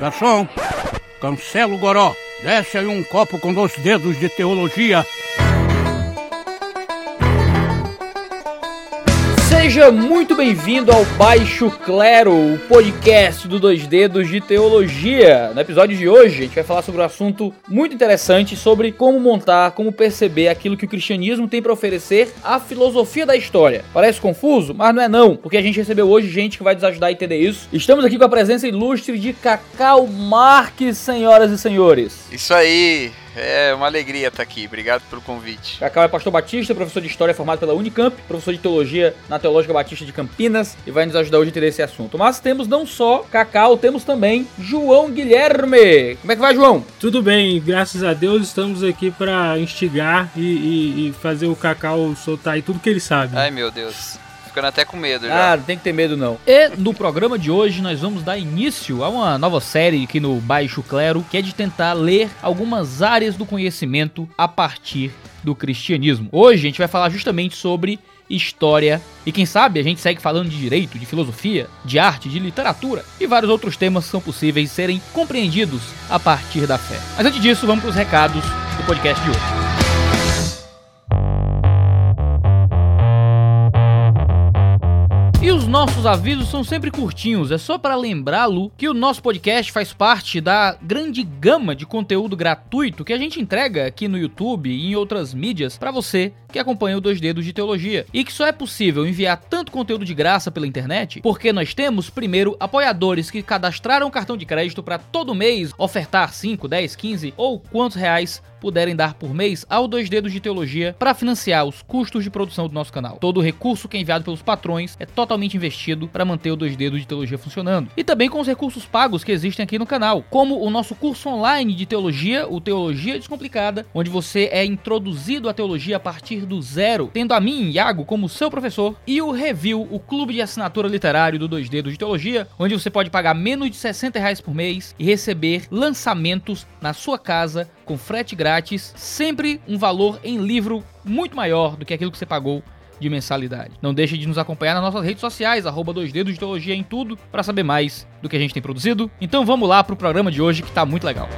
Garçom, cancela o goró. Desce aí um copo com dois dedos de teologia. Seja muito bem-vindo ao Baixo Clero, o podcast do Dois Dedos de Teologia. No episódio de hoje, a gente vai falar sobre um assunto muito interessante sobre como montar, como perceber aquilo que o cristianismo tem para oferecer à filosofia da história. Parece confuso, mas não é não, porque a gente recebeu hoje gente que vai nos ajudar a entender isso. Estamos aqui com a presença ilustre de Cacau Marques, senhoras e senhores. Isso aí, é uma alegria estar aqui. Obrigado pelo convite. Cacau é pastor batista, professor de história formado pela Unicamp, professor de teologia na Teológica Batista de Campinas e vai nos ajudar hoje a entender esse assunto. Mas temos não só Cacau, temos também João Guilherme. Como é que vai, João? Tudo bem, graças a Deus estamos aqui para instigar e, e, e fazer o Cacau soltar aí tudo que ele sabe. Ai, meu Deus ficando até com medo já. Ah, não tem que ter medo não. E no programa de hoje nós vamos dar início a uma nova série aqui no Baixo Clero, que é de tentar ler algumas áreas do conhecimento a partir do cristianismo. Hoje a gente vai falar justamente sobre história e quem sabe a gente segue falando de direito, de filosofia, de arte, de literatura e vários outros temas que são possíveis serem compreendidos a partir da fé. Mas antes disso, vamos para os recados do podcast de hoje. Nossos avisos são sempre curtinhos, é só para lembrá-lo que o nosso podcast faz parte da grande gama de conteúdo gratuito que a gente entrega aqui no YouTube e em outras mídias para você que acompanha o Dois Dedos de Teologia. E que só é possível enviar tanto conteúdo de graça pela internet porque nós temos, primeiro, apoiadores que cadastraram cartão de crédito para todo mês ofertar 5, 10, 15 ou quantos reais puderem dar por mês ao Dois Dedos de Teologia para financiar os custos de produção do nosso canal. Todo o recurso que é enviado pelos patrões é totalmente investido para manter o Dois Dedos de Teologia funcionando. E também com os recursos pagos que existem aqui no canal, como o nosso curso online de teologia, o Teologia Descomplicada, onde você é introduzido à teologia a partir do zero, tendo a mim, Iago, como seu professor, e o Review, o clube de assinatura literário do Dois Dedos de Teologia, onde você pode pagar menos de 60 reais por mês e receber lançamentos na sua casa com frete grátis, sempre um valor em livro muito maior do que aquilo que você pagou de mensalidade. Não deixe de nos acompanhar nas nossas redes sociais, arroba dois dedos de teologia em tudo, para saber mais do que a gente tem produzido. Então vamos lá pro programa de hoje que tá muito legal.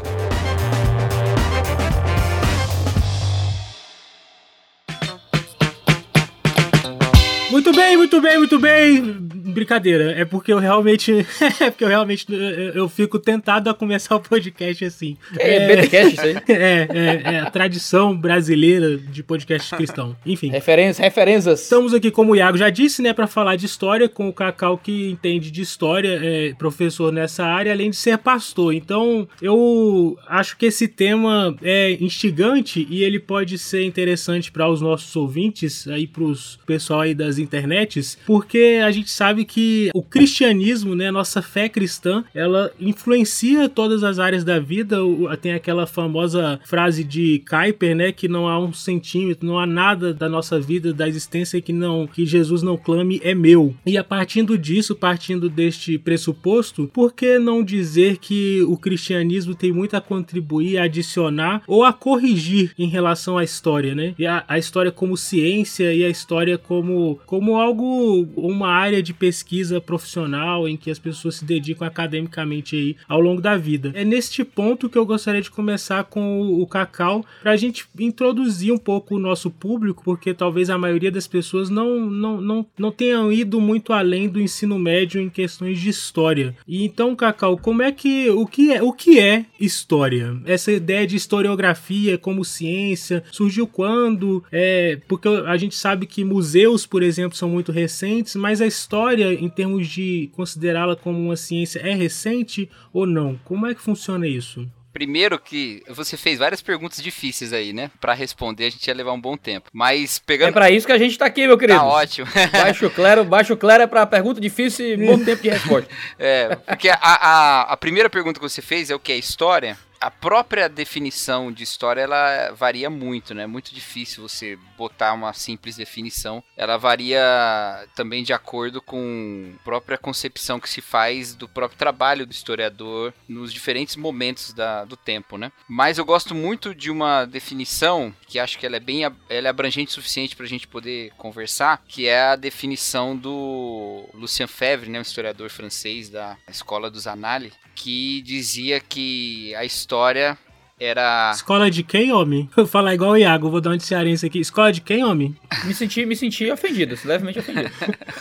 Muito bem, muito bem, muito bem. Brincadeira, é porque eu realmente. é porque eu realmente. Eu, fico tentado a começar o podcast assim. É, é BTcast isso aí? É, é, é, a tradição brasileira de podcast cristão. Enfim. Referências, referências. Estamos aqui, como o Iago já disse, né, para falar de história, com o Cacau que entende de história, é professor nessa área, além de ser pastor. Então, eu acho que esse tema é instigante e ele pode ser interessante para os nossos ouvintes, aí para os pessoal aí das internets, porque a gente sabe que o cristianismo, né, nossa fé cristã, ela influencia todas as áreas da vida. Tem aquela famosa frase de Kuyper, né, que não há um centímetro, não há nada da nossa vida, da existência que não que Jesus não clame é meu. E a partindo disso, partindo deste pressuposto, por que não dizer que o cristianismo tem muito a contribuir, a adicionar ou a corrigir em relação à história, né? E a, a história como ciência e a história como como algo, uma área de pesquisa profissional em que as pessoas se dedicam academicamente aí ao longo da vida. É neste ponto que eu gostaria de começar com o, o Cacau, para a gente introduzir um pouco o nosso público, porque talvez a maioria das pessoas não, não, não, não tenham ido muito além do ensino médio em questões de história. E então, Cacau, como é que o que é, o que é história? Essa ideia de historiografia como ciência surgiu quando? É, porque a gente sabe que museus, por exemplo, são muito recentes, mas a história, em termos de considerá-la como uma ciência, é recente ou não? Como é que funciona isso? Primeiro que você fez várias perguntas difíceis aí, né? Para responder a gente ia levar um bom tempo. Mas pegando É para isso que a gente tá aqui, meu querido. Tá ótimo. baixo claro, baixo claro é para pergunta difícil e bom tempo de resposta. É, porque a, a, a primeira pergunta que você fez é o que é história? A própria definição de história ela varia muito, né? É muito difícil você botar uma simples definição. Ela varia também de acordo com a própria concepção que se faz do próprio trabalho do historiador nos diferentes momentos da, do tempo, né? Mas eu gosto muito de uma definição que acho que ela é bem ela é abrangente o suficiente para a gente poder conversar, que é a definição do Lucien Febvre, né, um historiador francês da Escola dos Annales, que dizia que a história história era. Escola de quem, homem? Eu vou falar igual o Iago, vou dar um de cearense aqui. Escola de quem, homem? Me senti, me senti ofendido, levemente ofendido.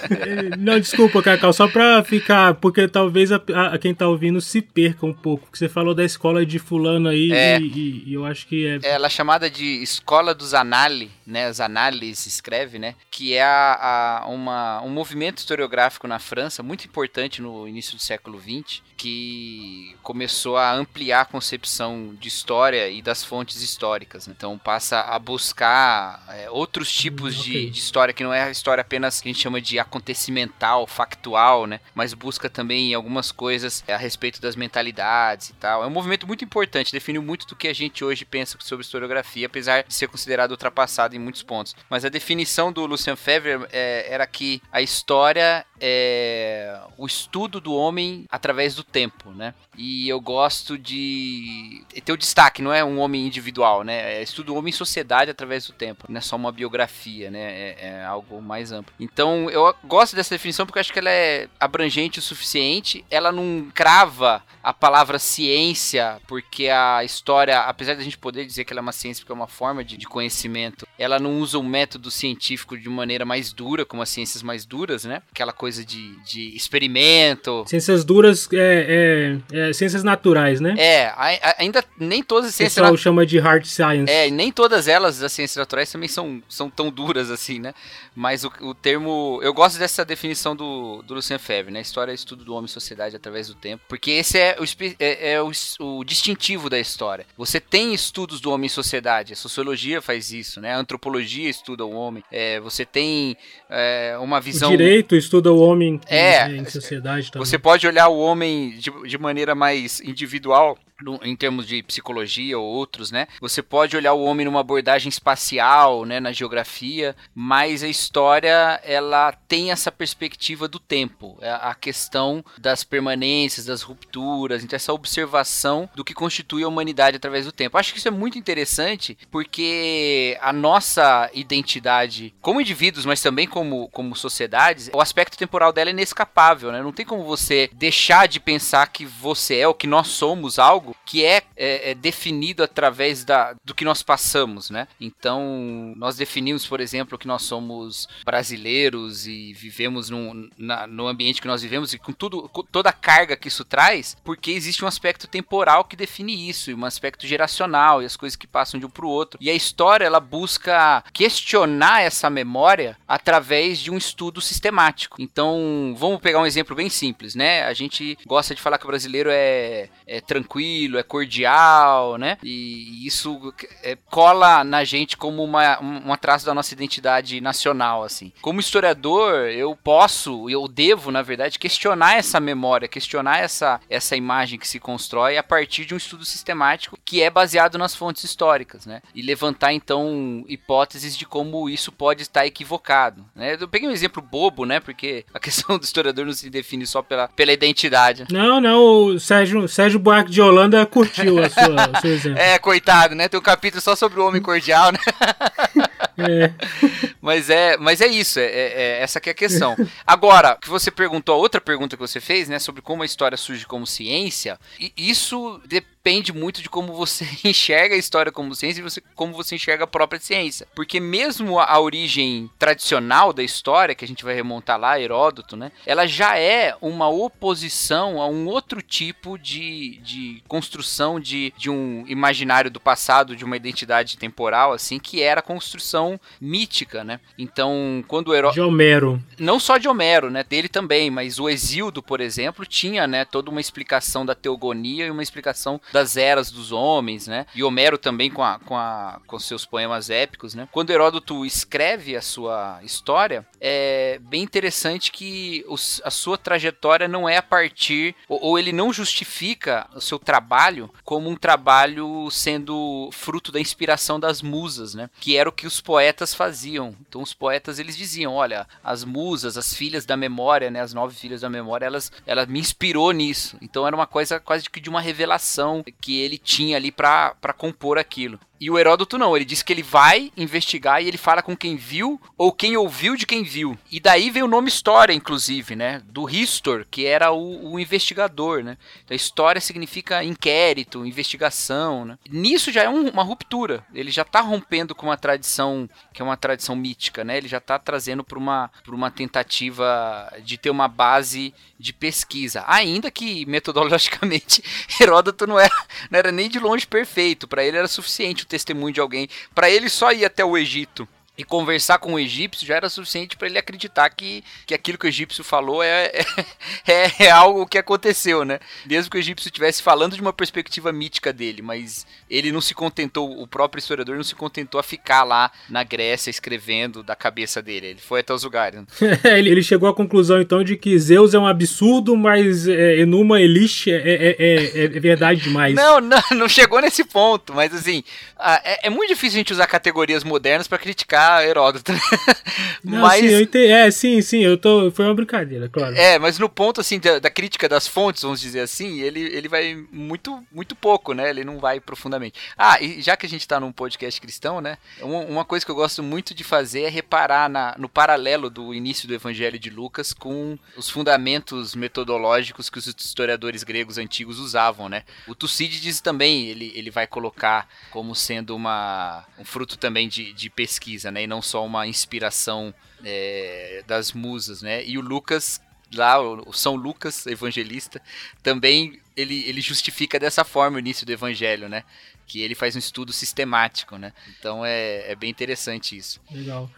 Não, desculpa, Cacau, só pra ficar. Porque talvez a, a, quem tá ouvindo se perca um pouco. Porque você falou da escola de Fulano aí é, e, e, eu acho que é. Ela é chamada de Escola dos Anali, né? Os Análises escreve, né? Que é a, a, uma, um movimento historiográfico na França muito importante no início do século XX, que começou a ampliar a concepção de história história e das fontes históricas. Então passa a buscar é, outros tipos hum, okay. de, de, história, que não é a história apenas que a gente chama de acontecimental, factual, né? Mas busca também algumas coisas é, a respeito das mentalidades e tal. É um movimento muito importante, definiu muito do que a gente hoje pensa sobre historiografia, apesar de ser considerado ultrapassado em muitos pontos. Mas a definição do Lucien Febvre é, era que a história é o estudo do homem através do tempo, né? E eu gosto de ter o destaque, não é um homem individual, né? É estudo do homem em sociedade através do tempo. Não é só uma biografia, né? É, é, algo mais amplo. Então eu gosto dessa definição porque eu acho que ela é abrangente o suficiente. Ela não crava a palavra ciência, porque a história, apesar de a gente poder dizer que ela é uma ciência porque é uma forma de, de conhecimento, ela não usa um método científico de maneira mais dura, como as ciências mais duras, né? Aquela coisa de, de experimento. Ciências duras é, é, é ciências naturais, né? É, a, ainda nem todas as ciências... O pessoal chama de hard science. É, nem todas elas, as ciências naturais, também são, são tão duras assim, né? Mas o, o termo... Eu gosto dessa definição do, do Lucien Febvre, né? História é estudo do homem e sociedade através do tempo. Porque esse é o, é, é o, o distintivo da história. Você tem estudos do homem e sociedade. A sociologia faz isso, né? A antropologia estuda o homem. É, você tem é, uma visão... O direito estuda o homem é, em sociedade também. Você pode olhar o homem de, de maneira mais individual em termos de psicologia ou outros, né? Você pode olhar o homem numa abordagem espacial, né, na geografia, mas a história ela tem essa perspectiva do tempo, é a questão das permanências, das rupturas, então essa observação do que constitui a humanidade através do tempo. Acho que isso é muito interessante porque a nossa identidade como indivíduos, mas também como, como sociedades, o aspecto temporal dela é inescapável, né? Não tem como você deixar de pensar que você é o que nós somos algo algo que é, é, é, definido através da, do que nós passamos, né? Então, nós definimos, por exemplo, que nós somos brasileiros e vivemos num, na, no ambiente que nós vivemos e com, tudo, com toda a carga que isso traz, porque existe um aspecto temporal que define isso, e um aspecto geracional, e as coisas que passam de um para o outro. E a história, ela busca questionar essa memória através de um estudo sistemático. Então, vamos pegar um exemplo bem simples, né? A gente gosta de falar que o brasileiro é, é tranquilo, tranquilo, é cordial, né? E isso é, cola na gente como uma, um, traço da nossa identidade nacional, assim. Como historiador, eu posso, eu devo, na verdade, questionar essa memória, questionar essa, essa imagem que se constrói a partir de um estudo sistemático que é baseado nas fontes históricas, né? E levantar, então, hipóteses de como isso pode estar equivocado, né? Eu peguei um exemplo bobo, né? Porque a questão do historiador não se define só pela, pela identidade. Não, não, o Sérgio, Sérgio Buarque de Holanda Curtiu a sua, o seu exemplo. É, coitado, né? Tem um capítulo só sobre o homem cordial, né? É. mas é, mas é isso, é, é, é essa que é a questão. Agora, que você perguntou, a outra pergunta que você fez, né, sobre como a história surge como ciência, isso depende depende muito de como você enxerga a história como ciência e você, como você enxerga a própria ciência. Porque mesmo a, origem tradicional da história, que a gente vai remontar lá, Heródoto, né? Ela já é uma oposição a um outro tipo de, de construção de, de um imaginário do passado, de uma identidade temporal, assim, que era a construção mítica, né? Então, quando o Heródoto... De Homero. Não só de Homero, né? Dele também, mas o Exildo, por exemplo, tinha, né, toda uma explicação da teogonia e uma explicação das eras dos homens, né? E Homero também com, a, com, a, com seus poemas épicos, né? Quando Heródoto escreve a sua história, é bem interessante que os, a sua trajetória não é a partir, ou, ou ele não justifica o seu trabalho como um trabalho sendo fruto da inspiração das musas, né? Que era o que os poetas faziam. Então os poetas eles diziam, olha, as musas, as filhas da memória, né? As nove filhas da memória, elas, ela me inspirou nisso. Então era uma coisa quase que de uma revelação que ele tinha ali para compor aquilo. E o Heródoto não, ele diz que ele vai investigar e ele fala com quem viu ou quem ouviu de quem viu. E daí vem o nome história, inclusive, né? Do Histor, que era o, o investigador, né? Então história significa inquérito, investigação, né? Nisso já é um, uma ruptura. Ele já está rompendo com uma tradição que é uma tradição mítica, né? Ele já está trazendo para uma, uma tentativa de ter uma base de pesquisa. Ainda que metodologicamente Heródoto não era, não era nem de longe perfeito. Para ele era suficiente testemunho de alguém. Para ele só ir até o Egito e conversar com o egípcio já era suficiente para ele acreditar que, que aquilo que o egípcio falou é, é, é, é, algo que aconteceu, né? Mesmo que o egípcio estivesse falando de uma perspectiva mítica dele, mas ele não se contentou, o próprio historiador não se contentou a ficar lá na Grécia escrevendo da cabeça dele. Ele foi até os lugares. ele chegou à conclusão então de que Zeus é um absurdo, mas é, Enuma Elish é, é, é, é, verdade demais. Não, não, não chegou nesse ponto, mas assim, é, é muito difícil a gente usar categorias modernas para criticar Heródoto. Não, mas... sim, eu entendi. É, sim, sim, eu tô. Foi uma brincadeira, claro. É, mas no ponto assim da, da, crítica das fontes, vamos dizer assim, ele, ele vai muito, muito pouco, né? Ele não vai profundamente. Ah, e já que a gente tá num podcast cristão, né? Uma, uma coisa que eu gosto muito de fazer é reparar na, no paralelo do início do Evangelho de Lucas com os fundamentos metodológicos que os historiadores gregos antigos usavam, né? O Tucídides também ele, ele vai colocar como sendo uma, um fruto também de, de pesquisa, né? Né? E não só uma inspiração é, das musas, né? E o Lucas, lá, o São Lucas, evangelista, também ele, ele justifica dessa forma o início do evangelho, né? Que ele faz um estudo sistemático, né? Então é, é bem interessante isso. Legal.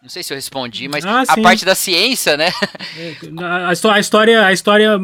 Não sei se eu respondi, mas ah, a parte da ciência, né? É, a, história, a história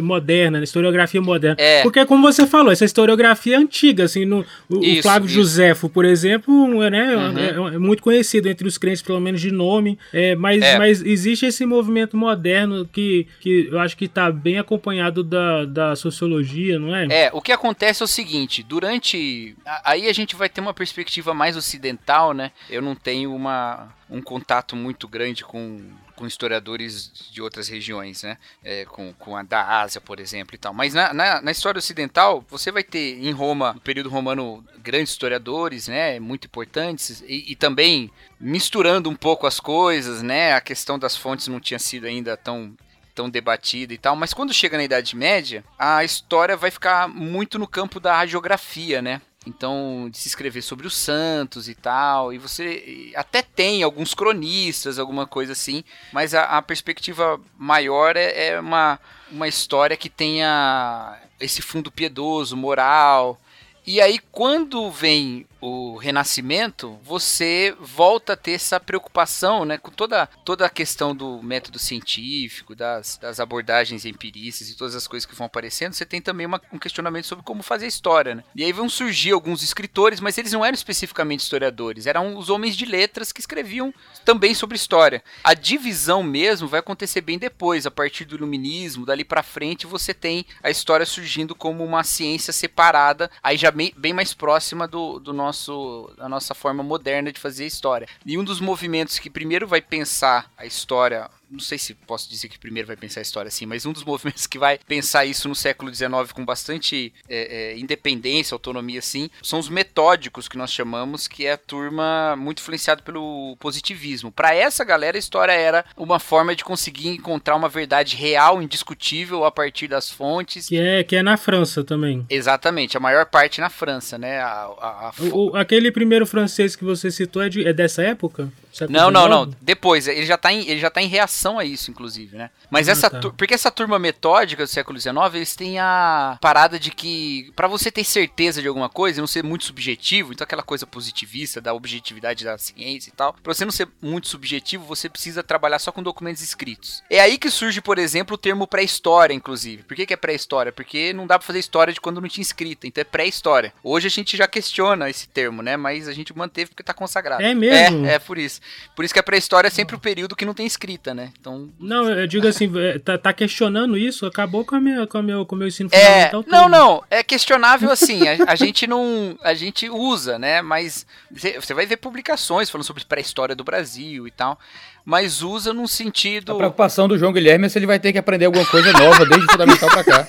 moderna, a historiografia moderna. É. Porque, como você falou, essa historiografia é antiga, assim, no, o, isso, Flávio isso. Josefo, por exemplo, é, né, uhum. é, é, muito conhecido entre os crentes, pelo menos de nome, é, mas, é. mas existe esse movimento moderno que, que eu acho que está bem acompanhado da, da sociologia, não é? É, o que acontece é o seguinte, durante... Aí a gente vai ter uma perspectiva mais ocidental, né? Eu não tenho uma um contato muito grande com, com historiadores de outras regiões, né? É, com, com a da Ásia, por exemplo, e tal. Mas na, na, na, história ocidental, você vai ter em Roma, no período romano, grandes historiadores, né? Muito importantes, e, e também misturando um pouco as coisas, né? A questão das fontes não tinha sido ainda tão tão debatida e tal, mas quando chega na Idade Média, a história vai ficar muito no campo da hagiografia, né? Então, de se escrever sobre os santos e tal, e você até tem alguns cronistas, alguma coisa assim, mas a, a perspectiva maior é, é, uma, uma história que tenha esse fundo piedoso, moral. E aí, quando vem o renascimento, você volta a ter essa preocupação, né, com toda, toda a questão do método científico, das, das abordagens empiristas e todas as coisas que vão aparecendo, você tem também uma, um questionamento sobre como fazer história, né? E aí vão surgir alguns escritores, mas eles não eram especificamente historiadores, eram os homens de letras que escreviam também sobre história. A divisão mesmo vai acontecer bem depois, a partir do iluminismo, dali para frente você tem a história surgindo como uma ciência separada, aí já bem, bem mais próxima do, do nosso nosso, a nossa forma moderna de fazer história. E um dos movimentos que primeiro vai pensar a história não sei se posso dizer que primeiro vai pensar a história assim, mas um dos movimentos que vai pensar isso no século XIX com bastante é, é, independência, autonomia assim, são os metódicos que nós chamamos, que é a turma muito influenciada pelo positivismo. Para essa galera, a história era uma forma de conseguir encontrar uma verdade real, indiscutível a partir das fontes. Que é, que é na França também. Exatamente, a maior parte na França, né? A, a, a... O, o, aquele primeiro francês que você citou é, de, é dessa época? Não, não, não. Depois, ele já, tá em, ele já tá em reação a isso, inclusive, né? Mas ah, essa. Tá. Porque essa turma metódica do século XIX, eles têm a parada de que, para você ter certeza de alguma coisa e não ser muito subjetivo, então aquela coisa positivista da objetividade da ciência e tal, pra você não ser muito subjetivo, você precisa trabalhar só com documentos escritos. É aí que surge, por exemplo, o termo pré-história, inclusive. Por que, que é pré-história? Porque não dá pra fazer história de quando não tinha escrita, então é pré-história. Hoje a gente já questiona esse termo, né? Mas a gente manteve porque tá consagrado. É mesmo? É, é por isso. Por isso que a pré-história é sempre o período que não tem escrita, né? Então. Não, eu digo assim, é, tá, tá questionando isso, acabou com, a minha, com, a meu, com o meu ensino é, fundamental. Não, não, é questionável assim. A, a, gente não. A gente usa, né? Mas você vai ver publicações falando sobre pré-história do Brasil e tal mas usa num sentido. A preocupação do João Guilherme é se ele vai ter que aprender alguma coisa nova desde o fundamental pra cá.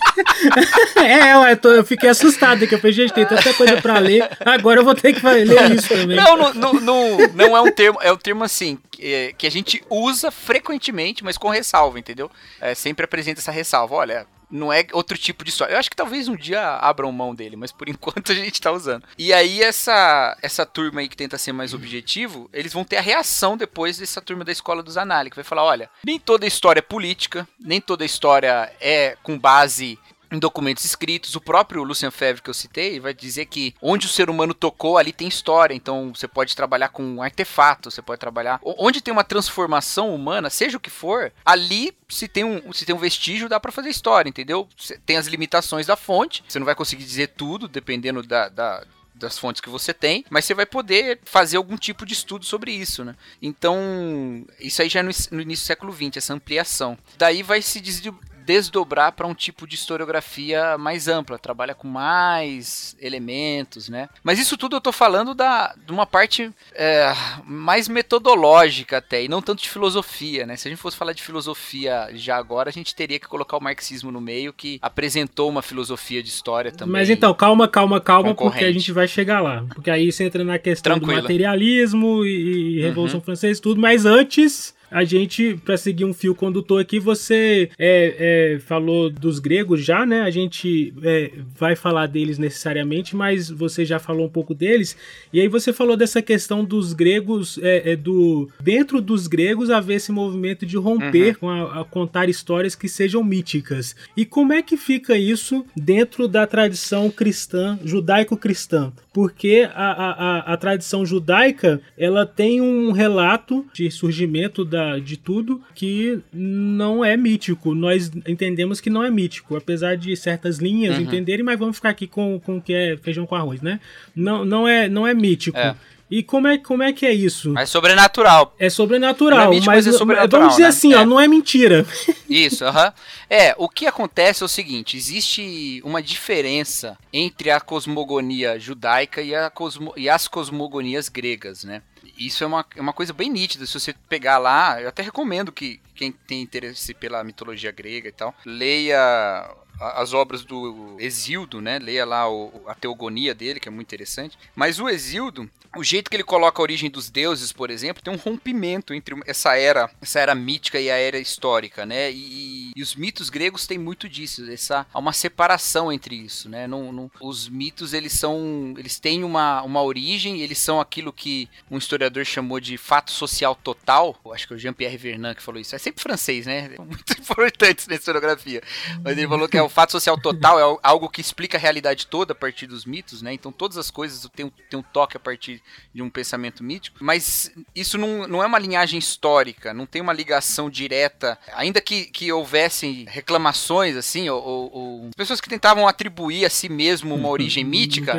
é, eu, tô, eu fiquei assustado que eu falei, gente, tem tanta coisa pra ler, agora eu vou ter que ler isso também. Não, não, não, não, não é um termo, é um termo assim, que, é, que a gente usa frequentemente, mas com ressalva, entendeu? É, sempre apresenta essa ressalva. Olha, não é outro tipo de história. Eu acho que talvez um dia abram mão dele, mas por enquanto a gente tá usando. E aí essa essa turma aí que tenta ser mais objetivo, eles vão ter a reação depois dessa turma da escola dos análises, que vai falar, olha, nem toda história é política, nem toda história é com base em documentos escritos. O próprio Lucian Febvre que eu citei vai dizer que onde o ser humano tocou, ali tem história. Então você pode trabalhar com artefatos, você pode trabalhar. Onde tem uma transformação humana, seja o que for, ali se tem um, se tem um vestígio, dá para fazer história, entendeu? Tem as limitações da fonte, você não vai conseguir dizer tudo, dependendo da, da das fontes que você tem, mas você vai poder fazer algum tipo de estudo sobre isso, né? Então, isso aí já é no, no início do século XX, essa ampliação. Daí vai se desdobrar para um tipo de historiografia mais ampla, trabalha com mais elementos, né? Mas isso tudo eu tô falando da, de uma parte é, mais metodológica até, e não tanto de filosofia, né? Se a gente fosse falar de filosofia já agora, a gente teria que colocar o marxismo no meio, que apresentou uma filosofia de história também. Mas então, calma, calma, calma, porque a gente vai chegar lá. Porque aí você entra na questão Tranquilo. do materialismo e, e Revolução uhum. Francesa e tudo, mas antes a gente, para seguir um fio condutor aqui, você é, é, falou dos gregos já, né? A gente é, vai falar deles necessariamente, mas você já falou um pouco deles. E aí você falou dessa questão dos gregos, é, é, do dentro dos gregos haver esse movimento de romper uhum. com a, a, contar histórias que sejam míticas. E como é que fica isso dentro da tradição cristã, judaico-cristã? Porque a, a, a tradição judaica ela tem um relato de surgimento da de tudo que não é mítico. Nós entendemos que não é mítico, apesar de certas linhas uhum. entenderem, mas vamos ficar aqui com, com o que é feijão com arroz, né? Não, não, é, não é mítico. É. E como é, como é que é isso? É sobrenatural. É sobrenatural, é mítico, mas, mas é sobrenatural, vamos dizer né? assim, é. ó, não é mentira. Isso, aham. Uh -huh. É, o que acontece é o seguinte, existe uma diferença entre a cosmogonia judaica e, a cosmo, e as cosmogonias gregas, né? Isso é uma, é uma coisa bem nítida. Se você pegar lá, eu até recomendo que quem tem interesse pela mitologia grega e tal, leia as obras do Exildo, né? Leia lá o, a teogonia dele, que é muito interessante. Mas o Exildo, o jeito que ele coloca a origem dos deuses, por exemplo, tem um rompimento entre essa era, essa era mítica e a era histórica, né? E, e os mitos gregos têm muito disso, essa há uma separação entre isso, né? Não, não, os mitos eles são, eles têm uma, uma origem, eles são aquilo que um historiador chamou de fato social total. Acho que é o Jean-Pierre Vernant que falou isso. É sempre francês, né? Muito importante na historiografia. Mas ele falou que é o fato social total é algo que explica a realidade toda a partir dos mitos, né? Então todas as coisas têm um, têm um toque a partir de um pensamento mítico. Mas isso não, não é uma linhagem histórica, não tem uma ligação direta. Ainda que, que houvessem reclamações, assim, ou, ou, ou pessoas que tentavam atribuir a si mesmo uma origem mítica.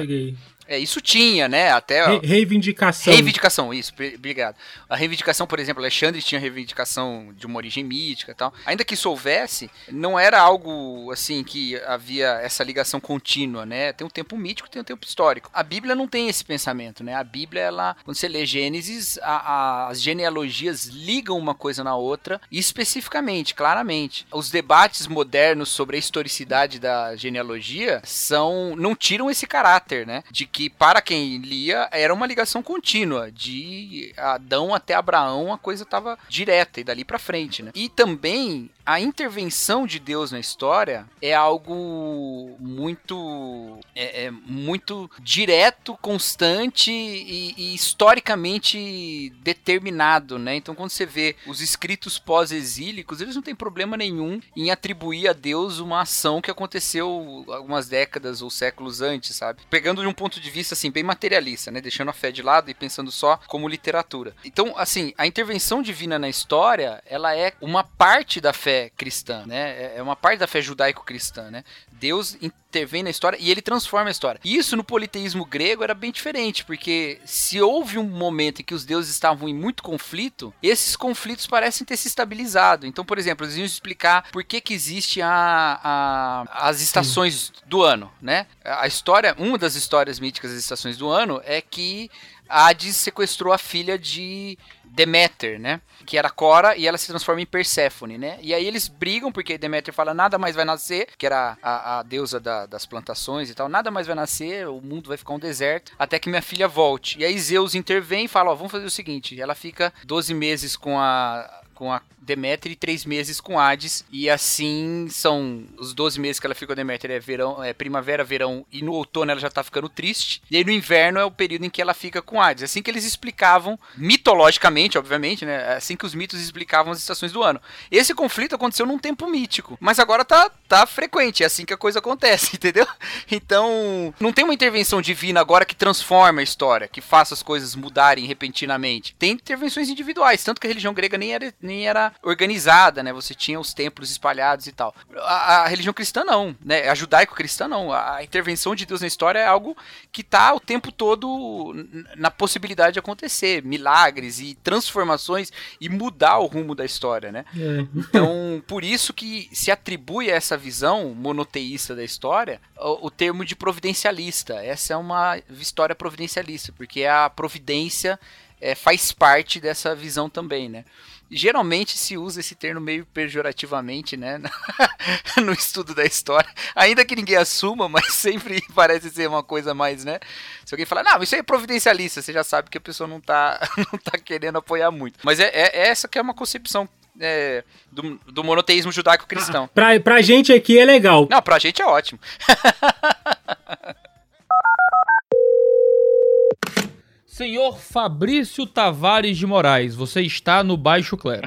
É, isso tinha, né? Até. Re reivindicação. Reivindicação, isso, obrigado. A reivindicação, por exemplo, Alexandre tinha reivindicação de uma origem mítica e tal. Ainda que isso houvesse, não era algo assim que havia essa ligação contínua, né? Tem um tempo mítico, tem um tempo histórico. A Bíblia não tem esse pensamento, né? A Bíblia, ela, quando você lê Gênesis, a, a, as genealogias ligam uma coisa na outra, especificamente, claramente. Os debates modernos sobre a historicidade da genealogia são. não tiram esse caráter, né? De que para quem lia era uma ligação contínua de Adão até Abraão, a coisa estava direta e dali para frente, né? E também a intervenção de Deus na história é algo muito é, é muito direto, constante e, e, historicamente determinado, né? Então quando você vê os escritos pós-exílicos, eles não têm problema nenhum em atribuir a Deus uma ação que aconteceu algumas décadas ou séculos antes, sabe? Pegando de um ponto de vista assim bem materialista, né? Deixando a fé de lado e pensando só como literatura. Então, assim, a intervenção divina na história, ela é uma parte da fé fé cristã, né? É, é uma parte da fé judaico-cristã, né? Deus intervém na história e ele transforma a história. Isso no politeísmo grego era bem diferente, porque se houve um momento em que os deuses estavam em muito conflito, esses conflitos parecem ter se estabilizado. Então, por exemplo, eles iam explicar por que que existe a, a as estações Sim. do ano, né? A história, uma das histórias míticas das estações do ano é que Hades sequestrou a filha de Deméter, né? Que era Cora e ela se transforma em Perséfone, né? E aí eles brigam porque Deméter fala nada mais vai nascer, que era a, a deusa da, das plantações e tal, nada mais vai nascer, o mundo vai ficar um deserto, até que minha filha volte. E aí Zeus intervém e fala, ó, vamos fazer o seguinte, ela fica 12 meses com a com a Deméter e três meses com Hades. E assim são os 12 meses que ela fica com Deméter: é, verão, é primavera, verão e no outono ela já tá ficando triste. E aí no inverno é o período em que ela fica com Hades. Assim que eles explicavam, mitologicamente, obviamente, né? É assim que os mitos explicavam as estações do ano. Esse conflito aconteceu num tempo mítico, mas agora tá, tá frequente. É assim que a coisa acontece, entendeu? Então, não tem uma intervenção divina agora que transforma a história, que faça as coisas mudarem repentinamente. Tem intervenções individuais, tanto que a religião grega nem era, nem era organizada, né? Você tinha os templos espalhados e tal. A, a religião cristã não, né? A judaico-cristã não. A intervenção de Deus na história é algo que está o tempo todo na possibilidade de acontecer, milagres e transformações e mudar o rumo da história, né? É. Então, por isso que se atribui a essa visão monoteísta da história o, o termo de providencialista. Essa é uma história providencialista, porque a providência é, faz parte dessa visão também, né? Geralmente se usa esse termo meio pejorativamente, né? no estudo da história. Ainda que ninguém assuma, mas sempre parece ser uma coisa mais, né? Se alguém falar, não, isso aí é providencialista, você já sabe que a pessoa não tá, não tá querendo apoiar muito. Mas é, é essa que é uma concepção é, do, do, monoteísmo judaico-cristão. Ah, pra, pra gente aqui é legal. Não, pra gente é ótimo. Senhor Fabrício Tavares de Moraes, você está no Baixo Clero.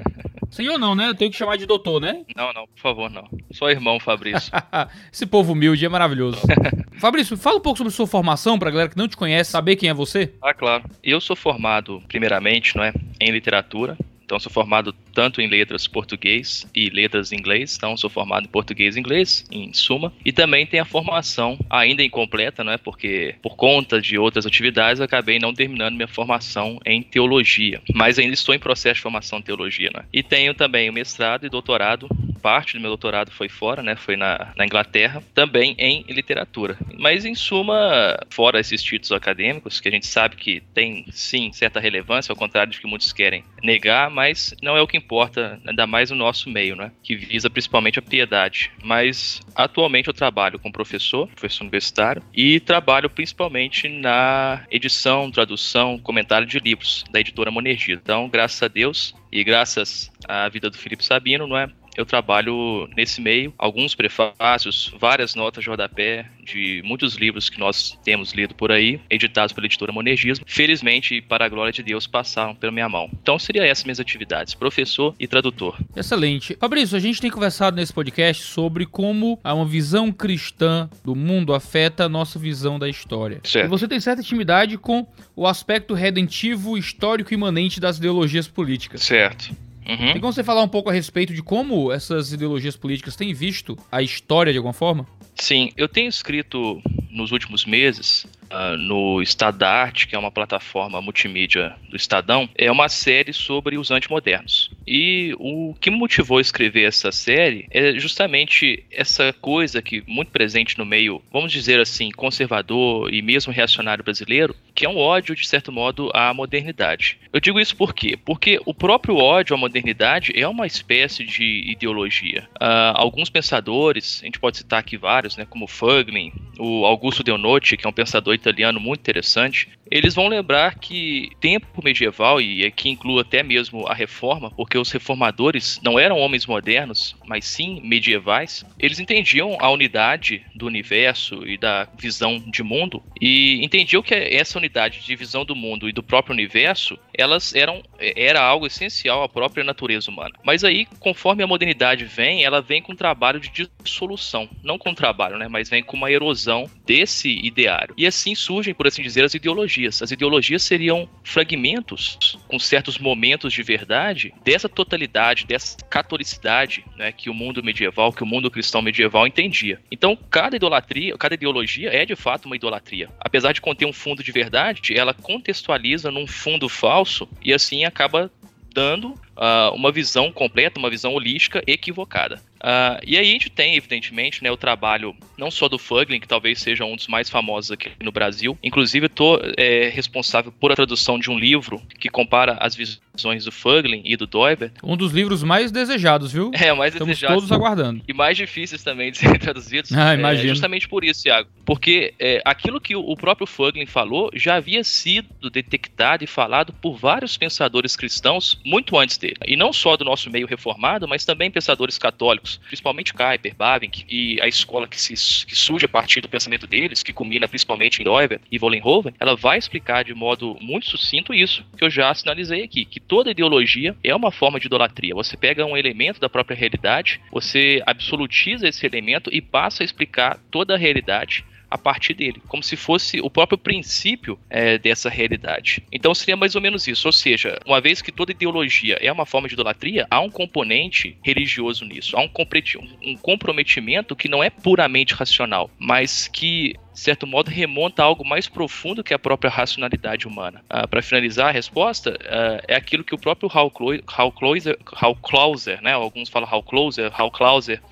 Senhor não, né? Eu tenho que chamar de doutor, né? Não, não, por favor, não. Só irmão, Fabrício. Esse povo humilde é maravilhoso. Fabrício, fala um pouco sobre sua formação pra galera que não te conhece saber quem é você. Ah, claro. Eu sou formado, primeiramente, não é, em literatura. Então, sou formado tanto em letras português e letras inglês. Então, sou formado em português e inglês, em suma. E também tenho a formação ainda incompleta, não é? Porque, por conta de outras atividades, acabei não terminando minha formação em teologia. Mas ainda estou em processo de formação em teologia, né? E tenho também o mestrado e doutorado. Parte do meu doutorado foi fora, né? Foi na, na Inglaterra. Também em literatura. Mas, em suma, fora esses títulos acadêmicos, que a gente sabe que tem, sim, certa relevância, ao contrário de que muitos querem negar, mas não é o que importa, ainda mais no nosso meio, né? Que visa principalmente a piedade. Mas atualmente eu trabalho como professor, professor universitário, e trabalho principalmente na edição, tradução, comentário de livros da editora Monergia. Então, graças a Deus e graças à vida do Felipe Sabino, não é? Eu trabalho nesse meio, alguns prefácios, várias notas de rodapé de muitos livros que nós temos lido por aí, editados pela editora Monergismo. Felizmente, para a glória de Deus, passaram pela minha mão. Então, seria essas minhas atividades, professor e tradutor. Excelente. Fabrício, a gente tem conversado nesse podcast sobre como uma visão cristã do mundo afeta a nossa visão da história. Certo. E você tem certa intimidade com o aspecto redentivo, histórico imanente das ideologias políticas. Certo. Uhum. Tem como você falar um pouco a respeito de como essas ideologias políticas têm visto a história de alguma forma? Sim, eu tenho escrito nos últimos meses Uh, no Estado da Arte, que é uma plataforma multimídia do Estadão, é uma série sobre os antimodernos. E o que motivou a escrever essa série é justamente essa coisa que muito presente no meio, vamos dizer assim, conservador e mesmo reacionário brasileiro, que é um ódio, de certo modo, à modernidade. Eu digo isso por quê? Porque o próprio ódio à modernidade é uma espécie de ideologia. Uh, alguns pensadores, a gente pode citar aqui vários, né, como Fuglin, o Augusto Deonotti, que é um pensador italiano muito interessante, eles vão lembrar que tempo medieval, e aqui inclui até mesmo a reforma, porque os reformadores não eram homens modernos, mas sim medievais, eles entendiam a unidade do universo e da visão de mundo, e entendiam que essa unidade de visão do mundo e do próprio universo, elas eram era algo essencial à própria natureza humana. Mas aí, conforme a modernidade vem, ela vem com um trabalho de dissolução, não com trabalho, né, mas vem com uma erosão desse ideário. E assim surgem, por assim dizer, as ideologias. As ideologias seriam fragmentos com certos momentos de verdade dessa totalidade, dessa catolicidade, né, que o mundo medieval, que o mundo cristão medieval entendia. Então, cada idolatria, cada ideologia é de fato uma idolatria. Apesar de conter um fundo de verdade, ela contextualiza num fundo falso e assim acaba dando uh, uma visão completa, uma visão holística equivocada. Uh, e aí a gente tem, evidentemente, né, o trabalho não só do Fuglin, que talvez seja um dos mais famosos aqui no Brasil. Inclusive, eu estou é, responsável por a tradução de um livro que compara as visões do Fuglin e do Doiber. Um dos livros mais desejados, viu? É, mais Estamos desejados. todos aguardando. E mais difíceis também de serem traduzidos. Ah, imagino. É, justamente por isso, Thiago. Porque é, aquilo que o próprio Fuglin falou já havia sido detectado e falado por vários pensadores cristãos muito antes dele. E não só do nosso meio reformado, mas também pensadores católicos, principalmente Kuyper, Bavinck e a escola que, se, que surge a partir do pensamento deles, que culmina principalmente em Doiver e Vollenhoven, ela vai explicar de modo muito sucinto isso que eu já sinalizei aqui, que toda ideologia é uma forma de idolatria. Você pega um elemento da própria realidade, você absolutiza esse elemento e passa a explicar toda a realidade a partir dele, como se fosse o próprio princípio é, dessa realidade. Então seria mais ou menos isso, ou seja, uma vez que toda ideologia é uma forma de idolatria, há um componente religioso nisso, há um comprometimento que não é puramente racional, mas que de certo modo, remonta a algo mais profundo que a própria racionalidade humana. Uh, Para finalizar a resposta, uh, é aquilo que o próprio Hal, Hal, Clauser, Hal Clauser, né? alguns falam Hal Clauser, Hal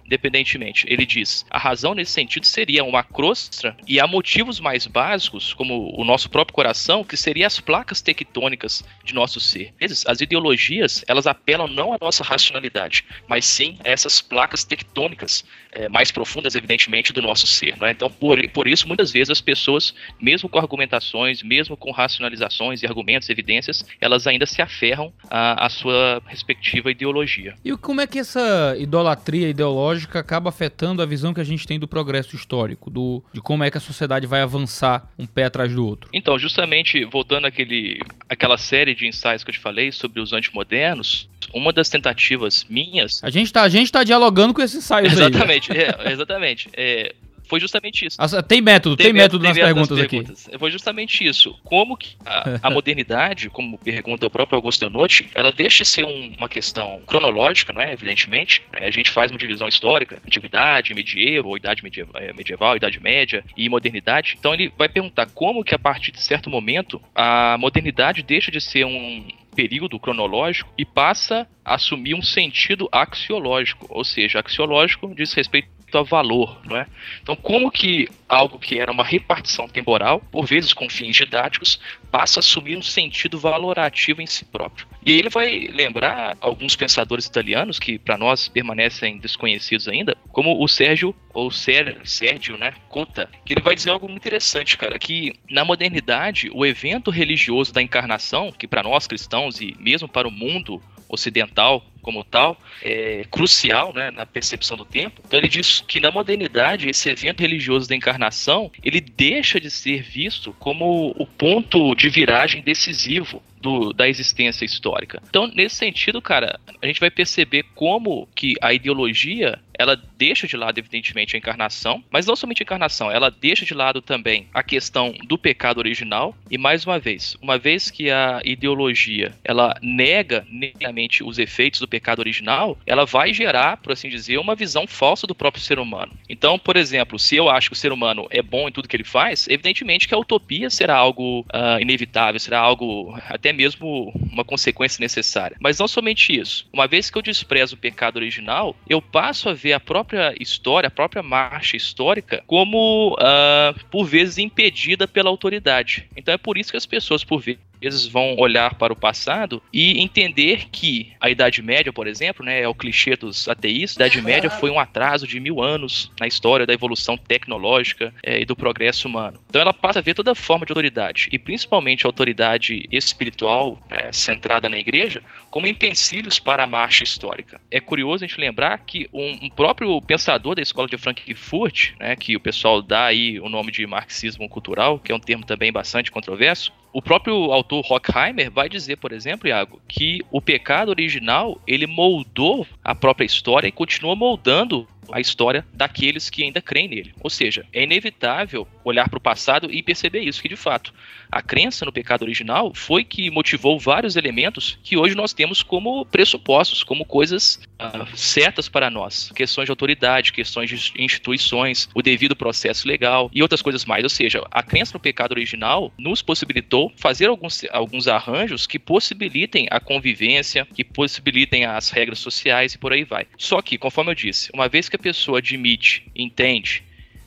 independentemente, ele diz: a razão nesse sentido seria uma crosta e há motivos mais básicos, como o nosso próprio coração, que seriam as placas tectônicas de nosso ser. As ideologias, elas apelam não à nossa racionalidade, mas sim a essas placas tectônicas é, mais profundas, evidentemente, do nosso ser. Né? Então, por, por isso, muitas vezes as pessoas, mesmo com argumentações, mesmo com racionalizações e argumentos, evidências, elas ainda se aferram à, à sua respectiva ideologia. E como é que essa idolatria ideológica acaba afetando a visão que a gente tem do progresso histórico, do, de como é que a sociedade vai avançar um pé atrás do outro? Então, justamente voltando àquele, àquela série de ensaios que eu te falei sobre os antimodernos, uma das tentativas minhas. A gente está a gente tá dialogando com esses ensaios exatamente, aí. É, exatamente. É, foi justamente isso. Tem método, tem, tem método, nas perguntas, perguntas, aqui. Foi justamente isso. Como que a, a modernidade, como pergunta o próprio Augusto Notti, ela deixa de ser um, uma questão cronológica, não é? Evidentemente. Né? A gente faz uma divisão histórica, antiguidade, medieval, idade medieval, é, medieval, idade média e modernidade. Então ele vai perguntar como que a partir de certo momento a modernidade deixa de ser um período cronológico e passa a assumir um sentido axiológico, ou seja, axiológico diz respeito a valor, não é? Então, como que algo que era uma repartição temporal, por vezes com fins didáticos, passa a assumir um sentido valorativo em si próprio? E ele vai lembrar alguns pensadores italianos que para nós permanecem desconhecidos ainda, como o Sérgio ou Sérgio, né, Cota, que ele vai dizer algo muito interessante, cara, que na modernidade o evento religioso da encarnação, que para nós cristãos e mesmo para o mundo ocidental como tal é crucial né, na percepção do tempo. Então ele diz que na modernidade esse evento religioso da encarnação ele deixa de ser visto como o ponto de viragem decisivo do, da existência histórica. Então, nesse sentido, cara, a gente vai perceber como que a ideologia ela deixa de lado, evidentemente, a encarnação, mas não somente a encarnação, ela deixa de lado também a questão do pecado original. E mais uma vez, uma vez que a ideologia ela nega negamente os efeitos do pecado original, ela vai gerar, por assim dizer, uma visão falsa do próprio ser humano. Então, por exemplo, se eu acho que o ser humano é bom em tudo que ele faz, evidentemente que a utopia será algo uh, inevitável, será algo até mesmo uma consequência necessária. Mas não somente isso. Uma vez que eu desprezo o pecado original, eu passo a ver a própria história, a própria marcha histórica, como uh, por vezes impedida pela autoridade. Então é por isso que as pessoas, por vezes, eles vão olhar para o passado e entender que a Idade Média, por exemplo, né, é o clichê dos ateístas, a Idade Média foi um atraso de mil anos na história da evolução tecnológica é, e do progresso humano. Então ela passa a ver toda forma de autoridade, e principalmente a autoridade espiritual é, centrada na igreja, como empecilhos para a marcha histórica. É curioso a gente lembrar que um, um próprio pensador da escola de Frankfurt, né, que o pessoal dá aí o nome de marxismo cultural, que é um termo também bastante controverso, o próprio autor Horkheimer vai dizer, por exemplo, Iago, que o pecado original ele moldou a própria história e continua moldando a história daqueles que ainda creem nele. Ou seja, é inevitável olhar para o passado e perceber isso, que de fato a crença no pecado original foi que motivou vários elementos que hoje nós temos como pressupostos, como coisas uh, certas para nós. Questões de autoridade, questões de instituições, o devido processo legal e outras coisas mais. Ou seja, a crença no pecado original nos possibilitou fazer alguns, alguns arranjos que possibilitem a convivência, que possibilitem as regras sociais e por aí vai. Só que, conforme eu disse, uma vez que a pessoa admite, entende,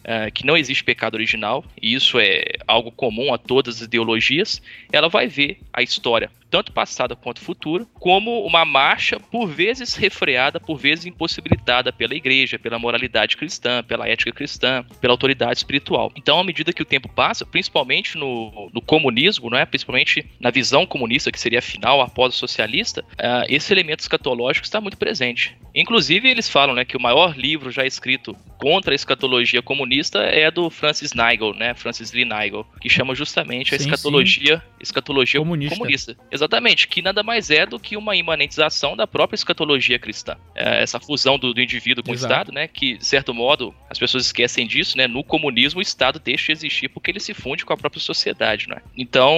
uh, que não existe pecado original, e isso é algo comum a todas as ideologias, ela vai ver a história tanto passada quanto futura, como uma marcha por vezes refreada, por vezes impossibilitada pela igreja, pela moralidade cristã, pela ética cristã, pela autoridade espiritual. Então, à medida que o tempo passa, principalmente no, no comunismo, não é? principalmente na visão comunista, que seria a final após o socialista, uh, esse elemento escatológico está muito presente. Inclusive, eles falam né, que o maior livro já escrito contra a escatologia comunista é do Francis Nigel, né? Francis Lee Nigel, que chama justamente a sim, escatologia, sim. escatologia comunista. comunista. Exatamente, que nada mais é do que uma imanentização da própria escatologia cristã. É essa fusão do, do indivíduo com Exato. o Estado, né? Que, de certo modo, as pessoas esquecem disso, né? No comunismo, o Estado deixa de existir porque ele se funde com a própria sociedade, né? Então,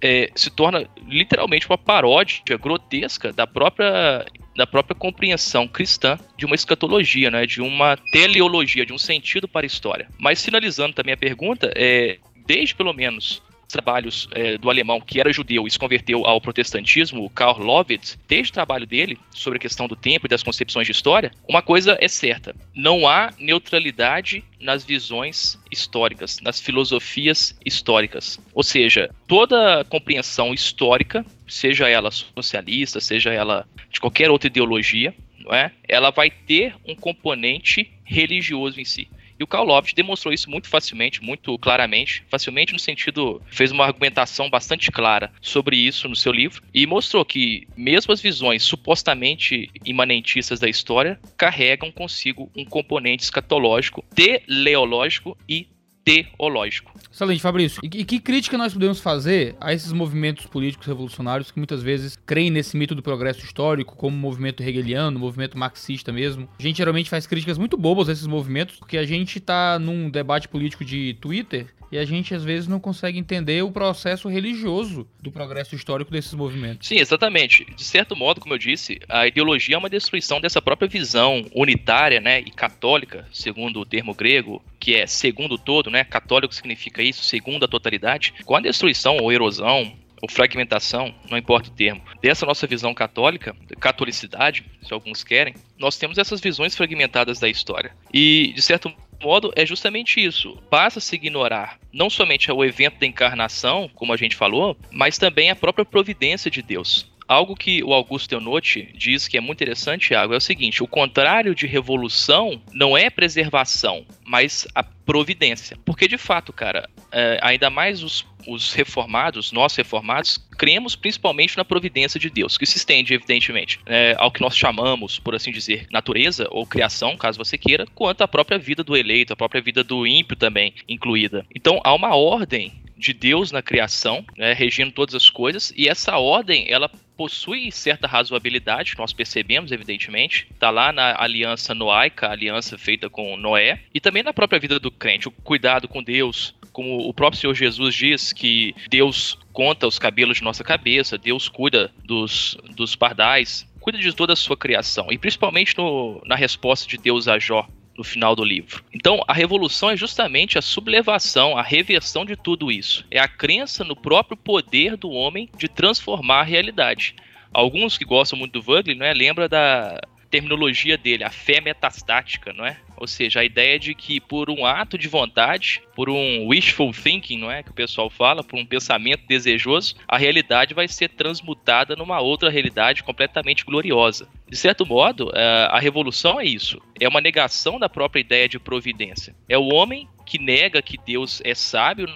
é, se torna literalmente uma paródia grotesca da própria da própria compreensão cristã de uma escatologia, né, de uma teleologia, de um sentido para a história. Mas finalizando também a pergunta, é, desde pelo menos trabalhos é, do alemão que era judeu e se converteu ao protestantismo, o Karl Lovitz, desde o trabalho dele sobre a questão do tempo e das concepções de história, uma coisa é certa: não há neutralidade nas visões históricas, nas filosofias históricas. Ou seja, toda compreensão histórica, seja ela socialista, seja ela de qualquer outra ideologia, não é? ela vai ter um componente religioso em si. E o Karl Lopes demonstrou isso muito facilmente, muito claramente, facilmente no sentido, fez uma argumentação bastante clara sobre isso no seu livro e mostrou que mesmo as visões supostamente imanentistas da história carregam consigo um componente escatológico, teleológico e teológico. Excelente, Fabrício. E, que crítica nós podemos fazer a esses movimentos políticos revolucionários que muitas vezes creem nesse mito do progresso histórico, como o movimento hegeliano, o movimento marxista mesmo? A gente geralmente faz críticas muito bobas a esses movimentos, porque a gente tá num debate político de Twitter e a gente às vezes não consegue entender o processo religioso do progresso histórico desses movimentos. Sim, exatamente. De certo modo, como eu disse, a ideologia é uma destruição dessa própria visão unitária, né, e católica, segundo o termo grego, que é segundo todo, né? Católico significa isso, segundo a totalidade. Com a destruição ou erosão ou fragmentação, não importa o termo, dessa nossa visão católica, catolicidade, se alguns querem, nós temos essas visões fragmentadas da história. E, de certo modo, é justamente isso. Passa-se a ignorar não somente o evento da encarnação, como a gente falou, mas também a própria providência de Deus. Algo que o Augusto Eunotti diz que é muito interessante, Thiago, é o seguinte: o contrário de revolução não é preservação, mas a providência. Porque, de fato, cara, é, ainda mais os, os reformados, nós reformados, cremos principalmente na providência de Deus, que se estende, evidentemente, é, ao que nós chamamos, por assim dizer, natureza ou criação, caso você queira, quanto à própria vida do eleito, a própria vida do ímpio também incluída. Então, há uma ordem de Deus na criação, né, regindo todas as coisas, e essa ordem, ela possui certa razoabilidade, nós percebemos, evidentemente. Está lá na aliança noaica, a aliança feita com Noé, e também na própria vida do crente, o cuidado com Deus, como o próprio Senhor Jesus diz que Deus conta os cabelos de nossa cabeça, Deus cuida dos, dos pardais, cuida de toda a sua criação, e principalmente no, na resposta de Deus a Jó, no final do livro. Então, a revolução é justamente a sublevação, a reversão de tudo isso. É a crença no próprio poder do homem de transformar a realidade. Alguns que gostam muito do Wagner, né, lembra da terminologia dele, a fé metastática, não é? Ou seja, a ideia de que por um ato de vontade, por um wishful thinking, não é, que o pessoal fala, por um pensamento desejoso, a realidade vai ser transmutada numa outra realidade completamente gloriosa. De certo modo, é, a revolução é isso. É uma negação da própria ideia de providência. É o homem que nega que Deus é sábio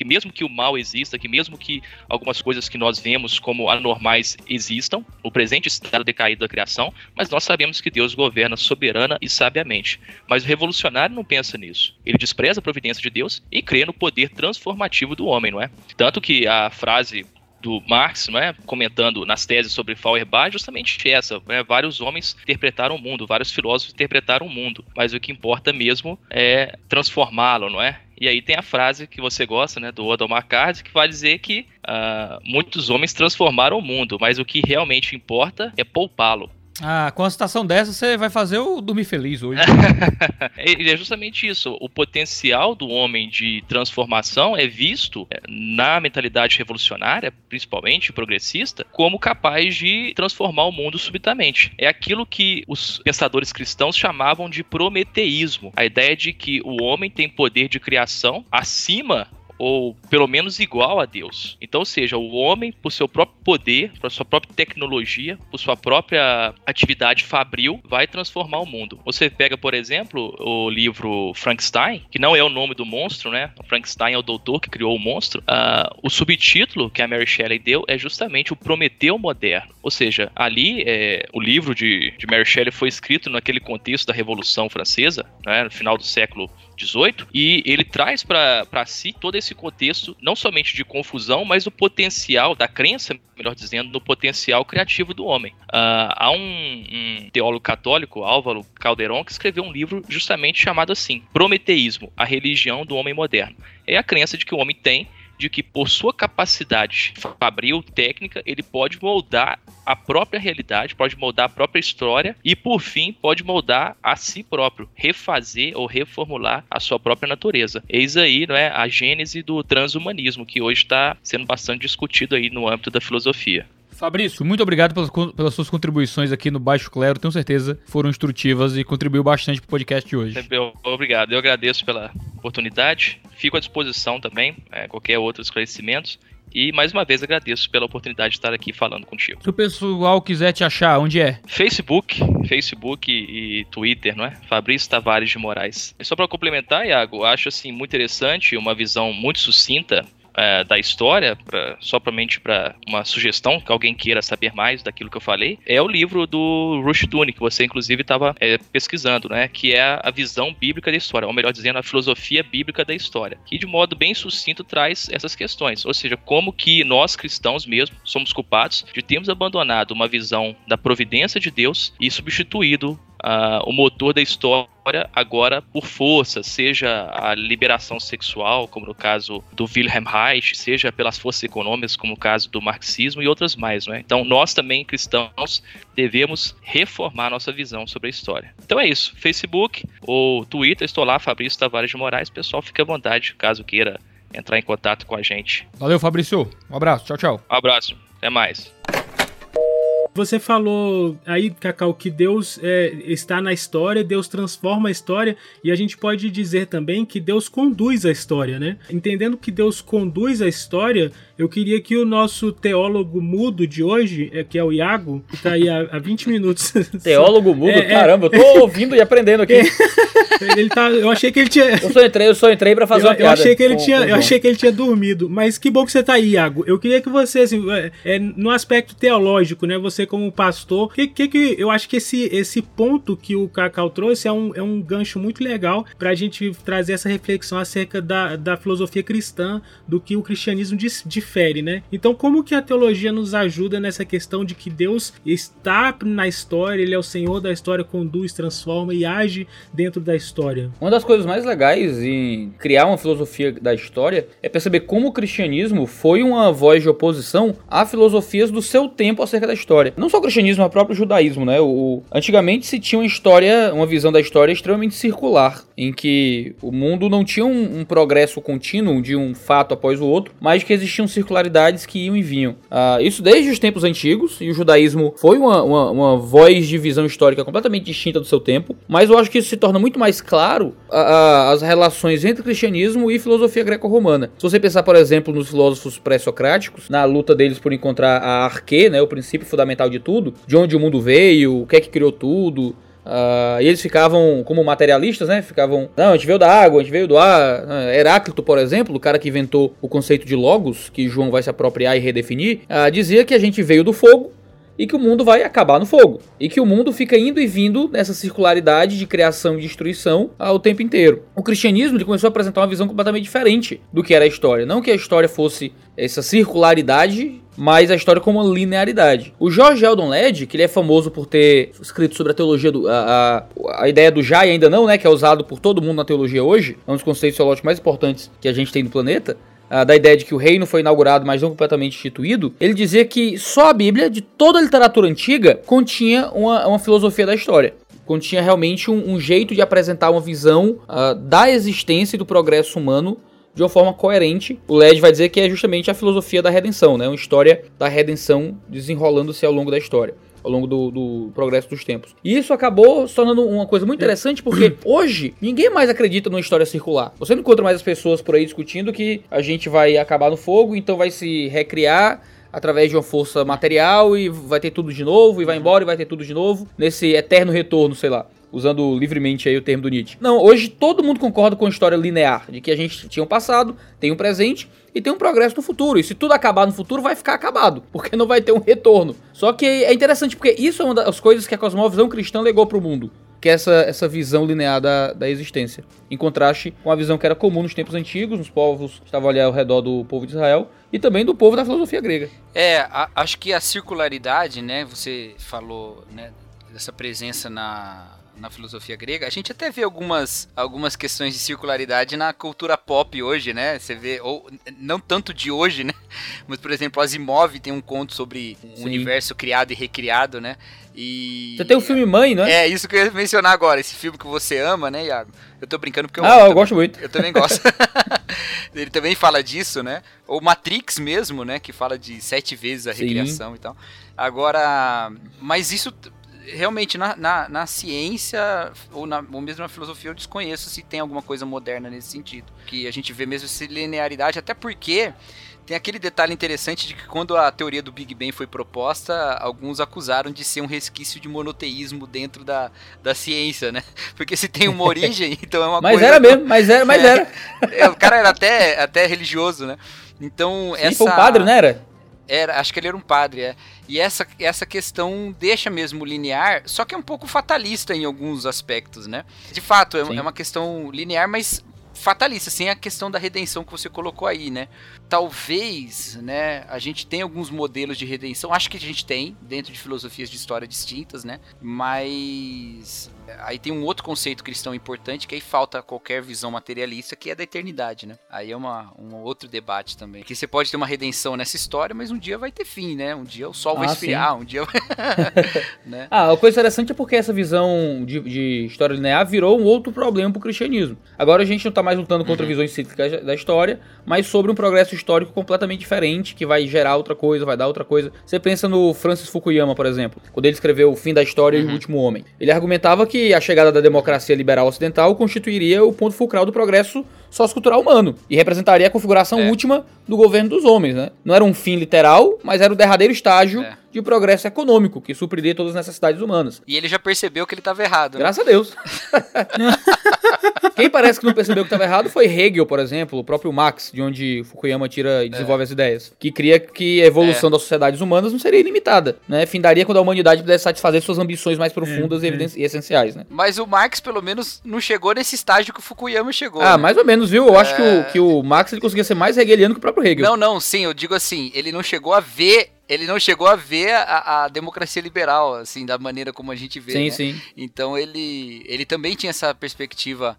que mesmo que o mal exista, que mesmo que algumas coisas que nós vemos como anormais existam, o presente estado decaído da criação, mas nós sabemos que Deus governa soberana e sabiamente. Mas o revolucionário não pensa nisso. Ele despreza a providência de Deus e crê no poder transformativo do homem, não é? Tanto que a frase do Marx, né, comentando nas teses sobre Feuerbach, justamente essa. Né, vários homens interpretaram o mundo, vários filósofos interpretaram o mundo, mas o que importa mesmo é transformá-lo, não é? E aí tem a frase que você gosta, né, do Odomar Card, que vai dizer que uh, muitos homens transformaram o mundo, mas o que realmente importa é poupá-lo. Ah, com a citação dessa, você vai fazer o dormir feliz hoje. é justamente isso. O potencial do homem de transformação é visto é, na mentalidade revolucionária, principalmente progressista, como capaz de transformar o mundo subitamente. É aquilo que os pensadores cristãos chamavam de prometeísmo. A ideia de que o homem tem poder de criação acima ou pelo menos igual a Deus. Então, seja, o homem, por seu próprio poder, por sua própria tecnologia, por sua própria atividade fabril, vai transformar o mundo. Você pega, por exemplo, o livro Frankenstein, que não é o nome do monstro, né? Frankenstein é o doutor que criou o monstro. Uh, o subtítulo que a Mary Shelley deu é justamente o Prometeu moderno. Ou seja, ali é, o livro de, de Mary Shelley foi escrito naquele contexto da Revolução Francesa, né, no final do século 18, e ele traz para si todo esse contexto, não somente de confusão, mas o potencial da crença, melhor dizendo, no potencial criativo do homem. Uh, há um, um, teólogo católico, Álvaro Calderon, que escreveu um livro justamente chamado assim: Prometeísmo, a religião do homem moderno. É a crença de que o homem tem de que por sua capacidade fabril, técnica, ele pode moldar a própria realidade, pode moldar a própria história e, por fim, pode moldar a si próprio, refazer ou reformular a sua própria natureza. Eis aí não é, a gênese do transhumanismo, que hoje está sendo bastante discutido aí no âmbito da filosofia. Fabrício, muito obrigado pelas, pelas, suas contribuições aqui no Baixo Clero. Tenho certeza foram instrutivas e contribuiu bastante para o podcast de hoje. Obrigado. Eu agradeço pela oportunidade. Fico à disposição também, é, qualquer outro esclarecimento. E mais uma vez agradeço pela oportunidade de estar aqui falando contigo. Se o pessoal quiser te achar, onde é? Facebook, Facebook e Twitter, não é? Fabrício Tavares de Moraes. E só para complementar, Iago, acho assim muito interessante, uma visão muito sucinta é, da história, pra, somente para uma sugestão que alguém queira saber mais daquilo que eu falei, é o livro do Rushduni, que você inclusive estava é, pesquisando, né? Que é a visão bíblica da história, ou melhor dizendo, a filosofia bíblica da história, que de modo bem sucinto traz essas questões, ou seja, como que nós cristãos mesmo somos culpados de termos abandonado uma visão da providência de Deus e substituído uh, o motor da história agora por força, seja a liberação sexual, como no caso do Wilhelm Reich, seja pelas forças econômicas, como no caso do marxismo e outras mais. Né? Então, nós também, cristãos, devemos reformar nossa visão sobre a história. Então é isso. Facebook ou Twitter, estou lá, Fabrício Tavares de Moraes. Pessoal, fique à vontade, caso queira entrar em contato com a gente. Valeu, Fabrício. Um abraço. Tchau, tchau. Um abraço. Até mais. Você falou aí, Cacau, que Deus é, está na história, Deus transforma a história, e a gente pode dizer também que Deus conduz a história, né? Entendendo que Deus conduz a história, eu queria que o nosso teólogo mudo de hoje, é, que é o Iago, que está aí há, há 20 minutos. Teólogo mudo? É, é. Caramba, eu tô ouvindo e aprendendo aqui. ele tá, eu achei que ele tinha. Eu só entrei, eu só entrei para fazer eu, uma piada. Eu achei que ele com, tinha, com eu achei que ele tinha dormido, mas que bom que você está aí, Iago. Eu queria que você, assim, é, é, no aspecto teológico, né? Você você como pastor, que, que, que eu acho que esse, esse ponto que o Cacau trouxe é um, é um gancho muito legal para a gente trazer essa reflexão acerca da, da filosofia cristã, do que o cristianismo difere, né? Então, como que a teologia nos ajuda nessa questão de que Deus está na história, ele é o Senhor da história, conduz, transforma e age dentro da história? Uma das coisas mais legais em criar uma filosofia da história é perceber como o cristianismo foi uma voz de oposição a filosofias do seu tempo acerca da história. Não só o cristianismo, mas o próprio judaísmo, né? O, antigamente se tinha uma história, uma visão da história extremamente circular, em que o mundo não tinha um, um progresso contínuo de um fato após o outro, mas que existiam circularidades que iam e vinham. Uh, isso desde os tempos antigos, e o judaísmo foi uma, uma, uma, voz de visão histórica completamente distinta do seu tempo, mas eu acho que isso se torna muito mais claro as relações entre cristianismo e filosofia greco-romana. Se você pensar, por exemplo, nos filósofos pré-socráticos, na luta deles por encontrar a arque, né, o princípio fundamental de tudo, de onde o mundo veio, o que é que criou tudo, Uh, e eles ficavam como materialistas, né? Ficavam, não, a gente veio da água, a gente veio do ar. Uh, Heráclito, por exemplo, o cara que inventou o conceito de logos, que João vai se apropriar e redefinir, uh, dizia que a gente veio do fogo e que o mundo vai acabar no fogo. E que o mundo fica indo e vindo nessa circularidade de criação e destruição ao tempo inteiro. O cristianismo ele começou a apresentar uma visão completamente diferente do que era a história. Não que a história fosse essa circularidade mas a história como uma linearidade. O George Eldon Led, que ele é famoso por ter escrito sobre a teologia do a, a, a ideia do já e ainda não, né, que é usado por todo mundo na teologia hoje, é um dos conceitos teológicos mais importantes que a gente tem no planeta da ideia de que o reino foi inaugurado, mas não completamente instituído, ele dizia que só a Bíblia, de toda a literatura antiga, continha uma, uma filosofia da história continha realmente um, um, jeito de apresentar uma visão uh, da existência e do progresso humano de uma forma coerente. O LED vai dizer que é justamente a filosofia da redenção, né? Uma história da redenção desenrolando-se ao longo da história ao longo do, do, progresso dos tempos. E isso acabou se tornando uma coisa muito interessante porque hoje ninguém mais acredita numa história circular. Você não encontra mais as pessoas por aí discutindo que a gente vai acabar no fogo, então vai se recriar através de uma força material e vai ter tudo de novo e vai embora e vai ter tudo de novo nesse eterno retorno, sei lá usando livremente aí o termo do Nietzsche. Não, hoje todo mundo concorda com a história linear, de que a gente tinha um passado, tem um presente e tem um progresso no futuro. E se tudo acabar no futuro, vai ficar acabado, porque não vai ter um retorno. Só que é interessante porque isso é uma das coisas que a cosmovisão cristã legou para o mundo. Que é essa, essa visão linear da, da existência. Em contraste com a visão que era comum nos tempos antigos, nos povos que estavam ali ao redor do povo de Israel, e também do povo da filosofia grega. É, a, acho que a circularidade, né? Você falou, né? Dessa presença na, na filosofia grega, a gente até vê algumas, algumas questões de circularidade na cultura pop hoje, né? Você vê, ou não tanto de hoje, né? Mas, por exemplo, Asimov tem um conto sobre um universo criado e recriado, né? E... Você tem o filme Mãe, não é? É, isso que eu ia mencionar agora, esse filme que você ama, né, Iago? Eu tô brincando porque eu Ah, eu também, gosto muito. Eu também gosto. Ele também fala disso, né? Ou Matrix mesmo, né? Que fala de sete vezes a recriação Sim. e tal. Agora, mas isso realmente na, na, na, ciência ou, na, ou mesmo na filosofia eu desconheço se tem alguma coisa moderna nesse sentido. Que a gente vê mesmo essa linearidade, até porque tem aquele detalhe interessante de que quando a teoria do Big Bang foi proposta, alguns acusaram de ser um resquício de monoteísmo dentro da, da ciência, né? Porque se tem uma origem, então é uma mas coisa... Mas era mesmo, mas era, mas era. É, o cara era até, até religioso, né? Então, Sim, essa... foi um padre, não era? Era, acho que ele era um padre, é. E essa, essa questão deixa mesmo linear, só que é um pouco fatalista em alguns aspectos, né? De fato, é, é uma questão linear, mas fatalista, sem a questão da redenção que você colocou aí, né? Talvez, né, a gente tem alguns modelos de redenção, acho que a gente tem, dentro de filosofias de história distintas, né? Mas aí tem um outro conceito cristão importante que aí falta qualquer visão materialista, que é da eternidade, né? Aí é uma, um outro debate também. Que você pode ter uma redenção nessa história, mas um dia vai ter fim, né? Um dia o sol vai ah, esfriar, sim. um dia né? Ah, a coisa interessante é porque essa visão de, de, história linear virou um outro problema pro cristianismo. Agora a gente não tá mais lutando contra uhum. visões cíclicas da história, mas sobre um progresso histórico completamente diferente, que vai gerar outra coisa, vai dar outra coisa. Você pensa no Francis Fukuyama, por exemplo, quando ele escreveu O Fim da História uhum. e o uhum. Último Homem. Ele argumentava que a chegada da democracia liberal ocidental constituiria o ponto fulcral do progresso sociocultural humano e representaria a configuração É. última do governo dos homens, né? Não era um fim literal, mas era o derradeiro estágio É. de progresso econômico que supriria todas as necessidades humanas. E ele já percebeu que ele tava errado. né? Graças a Deus. Quem parece que não percebeu que estava errado foi Hegel, por exemplo, o próprio Marx, de onde Fukuyama tira e desenvolve as ideias, que cria que a evolução das sociedades humanas não seria ilimitada, né? Findaria quando a humanidade pudesse satisfazer suas ambições mais profundas É, e, é. e essenciais, né? Mas o Marx, pelo menos, não chegou nesse estágio que o Fukuyama chegou. Ah, né? mais ou menos, viu? Eu acho que, É. o, que o Marx ele conseguia ser mais hegeliano que o próprio Hegel. Não, não, sim, eu digo assim, ele não chegou a ver, ele não chegou a ver a, a democracia liberal, assim, da maneira como a gente vê, sim, né? sim. Então ele, ele também tinha essa perspectiva.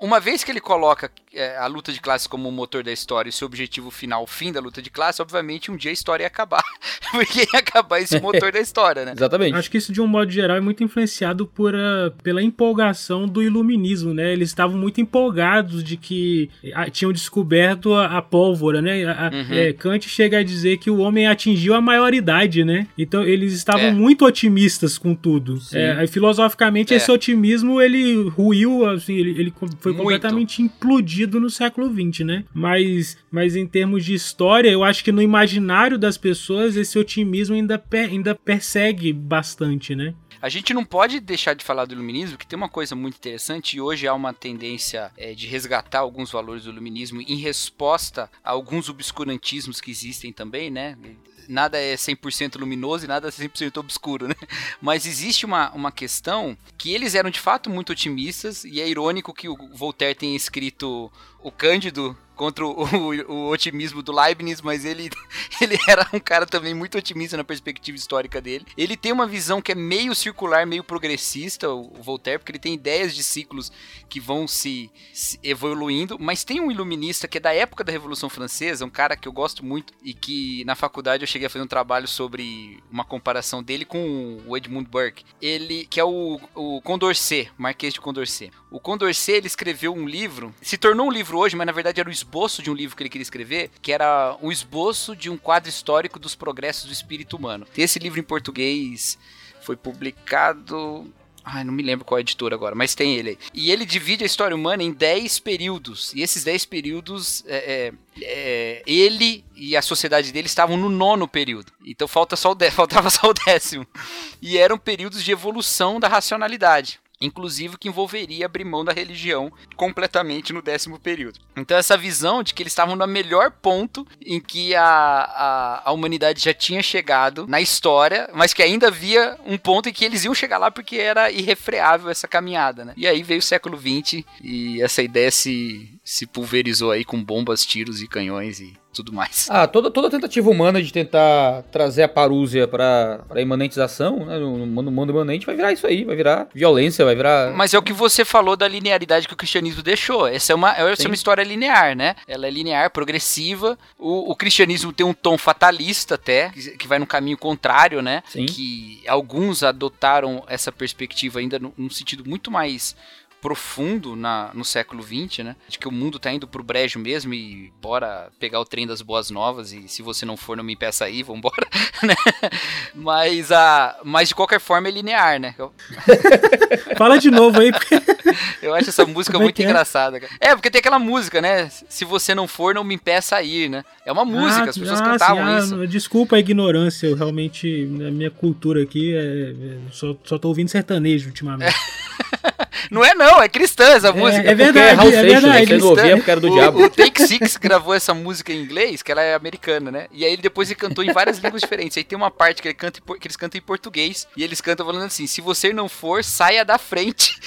Uma vez que ele coloca é, a luta de classe como o motor da história e seu objetivo final, o fim da luta de classe, obviamente um dia a história ia acabar. Porque ia acabar esse motor da história, né? Exatamente. Acho que isso, de um modo geral, é muito influenciado por, ah, pela empolgação do iluminismo, né? Eles estavam muito empolgados de que ah, tinham descoberto a, a pólvora, né? A- a- Uhum. é, Kant chega a dizer que o homem atingiu a maioridade, né? Então, eles estavam É. muito otimistas com tudo. É, filosoficamente, É. esse otimismo, ele ruiu, assim, ele, ele foi Muito. completamente implodido no século XX, né? Mas, mas em termos de história, eu acho que no imaginário das pessoas, esse otimismo ainda, per- ainda persegue bastante, né? A gente não pode deixar de falar do iluminismo, que tem uma coisa muito interessante, e hoje há uma tendência é, de resgatar alguns valores do iluminismo em resposta a alguns obscurantismos que existem também, né? Nada é 100% luminoso e nada é 100% obscuro, né? Mas existe uma, uma questão que eles eram de fato muito otimistas, e é irônico que o Voltaire tenha escrito o Cândido contra o, o- o otimismo do Leibniz, mas ele, ele era um cara também muito otimista na perspectiva histórica dele. Ele tem uma visão que é meio circular, meio progressista, o, o Voltaire, porque ele tem ideias de ciclos que vão se, se evoluindo, mas tem um iluminista que é da época da Revolução Francesa, um cara que eu gosto muito e que na faculdade eu cheguei a fazer um trabalho sobre uma comparação dele com o Edmund Burke. Ele, que é o, o Condorcet, Marquês de Condorcet. O Condorcet, ele escreveu um livro, se tornou um livro hoje, mas na verdade era o esboço de um livro que ele queria escrever, que era um esboço de um quadro histórico dos progressos do espírito humano. Esse livro em português foi publicado Ai, não me lembro qual é editora agora, mas tem ele aí. E ele divide a história humana em 10 períodos. E esses 10 períodos, é, é, é, ele e a sociedade dele estavam no nono período. Então falta só o dé- faltava só o décimo. E eram períodos de evolução da racionalidade. Inclusive que envolveria abrir mão da religião completamente no décimo período. Então essa visão de que eles estavam no melhor ponto em que a, a, a humanidade já tinha chegado na história, mas que ainda havia um ponto em que eles iam chegar lá porque era irrefreável essa caminhada, né? E aí veio o século XX e essa ideia se, se pulverizou aí com bombas, tiros e canhões e tudo mais. Ah, toda, toda tentativa humana de tentar trazer a parúzia pra, pra imanentização, né, no, no mundo- imanente, vai virar isso aí, vai virar violência, vai virar... Mas é o que você falou da linearidade que o cristianismo deixou. Essa é uma, essa é uma história linear, né? Ela é linear, progressiva. O, o cristianismo tem um tom fatalista até, que, que vai no caminho contrário, né? Sim. Que alguns adotaram essa perspectiva ainda num sentido muito mais profundo na, no século XX, né? De que o mundo tá indo pro brejo mesmo e bora pegar o trem das boas novas e se você não for, não me impeça aí, vambora, né? Mas, a, mas de qualquer forma é linear, né? Eu, Fala de novo aí, eu acho essa música Como é muito é? engraçada, cara. É, porque tem aquela música, né? Se você não for, não me impeça a ir, né? É uma música, Ah, as pessoas ah, cantavam sim, ah, isso. Desculpa a ignorância, eu realmente, na minha cultura aqui, é, é, só, só tô ouvindo sertanejo ultimamente. Não é não, é cristã essa música. é verdade, Porque Raul é Seixas, né, verdade. Você não ouvia porque era do o, diabo. o Take Six gravou essa música em inglês, que ela é americana, né? E aí ele depois ele cantou em várias línguas diferentes. Aí tem uma parte que, ele canta que eles cantam em português e eles cantam falando assim: se você não for, saia da frente.